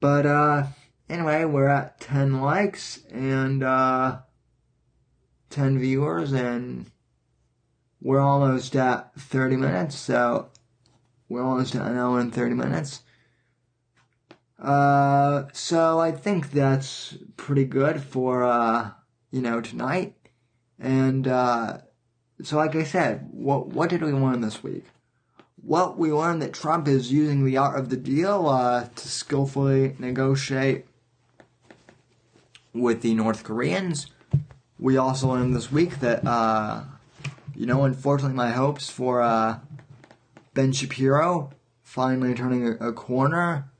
but uh, anyway, we're at ten likes and uh, ten viewers, and we're almost at thirty minutes. So, we're almost at an hour and thirty minutes. Uh, so I think that's pretty good for, uh, you know, tonight. And, uh, so like I said, what, what did we learn this week? Well, we learned that Trump is using the art of the deal, uh, to skillfully negotiate with the North Koreans. We also learned this week that, uh, you know, unfortunately my hopes for, uh, Ben Shapiro finally turning a, a corner.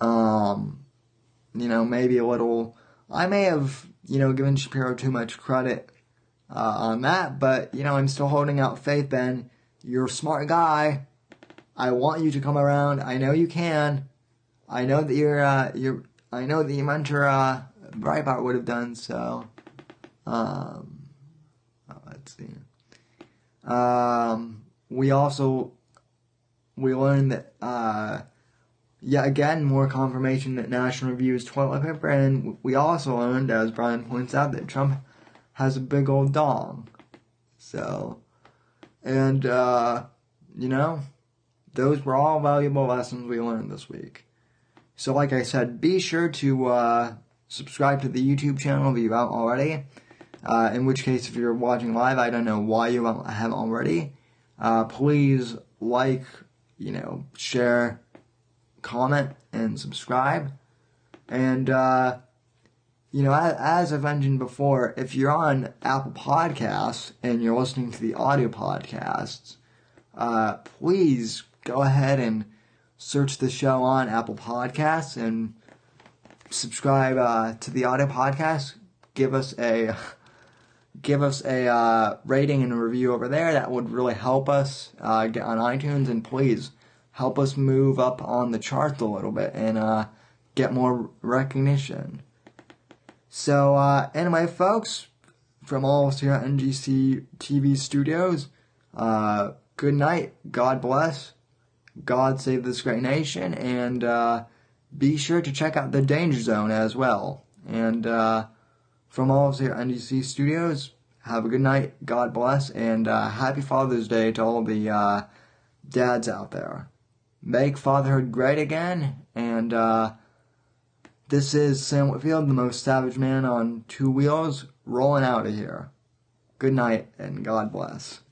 Um, you know, maybe a little. I may have, you know, given Shapiro too much credit uh, on that, but, you know, I'm still holding out faith, Ben. You're a smart guy. I want you to come around. I know you can. I know that you're, uh, you're, I know that your, uh, Breitbart would have done so. Um, oh, let's see. Um, we also, we learned that, uh, yet again, more confirmation that National Review is toilet paper, and we also learned, as Brian points out, that Trump has a big old dong. So, and, uh, you know, those were all valuable lessons we learned this week. So, like I said, be sure to, uh, subscribe to the YouTube channel if you haven't already. Uh, in which case, if you're watching live, I don't know why you haven't already. Uh, please like, you know, share, comment, and subscribe. And, uh, you know, as, I've mentioned before, if you're on Apple Podcasts and you're listening to the audio podcasts, uh, please go ahead and search the show on Apple Podcasts and subscribe uh, to the audio podcast. Give us a give us a uh, rating and a review over there. That would really help us uh, get on iTunes, and please help us move up on the charts a little bit and uh, get more recognition. So uh, anyway, folks, from all of us here at NGC TV Studios, uh, good night. God bless. God save this great nation, and uh, be sure to check out the Danger Zone as well. And uh, from all of us here at NGC Studios, have a good night. God bless, and uh, happy Father's Day to all the uh, dads out there. Make fatherhood great again, and uh, this is Sam Whitfield, the most savage man on two wheels, rolling out of here. Good night, and God bless.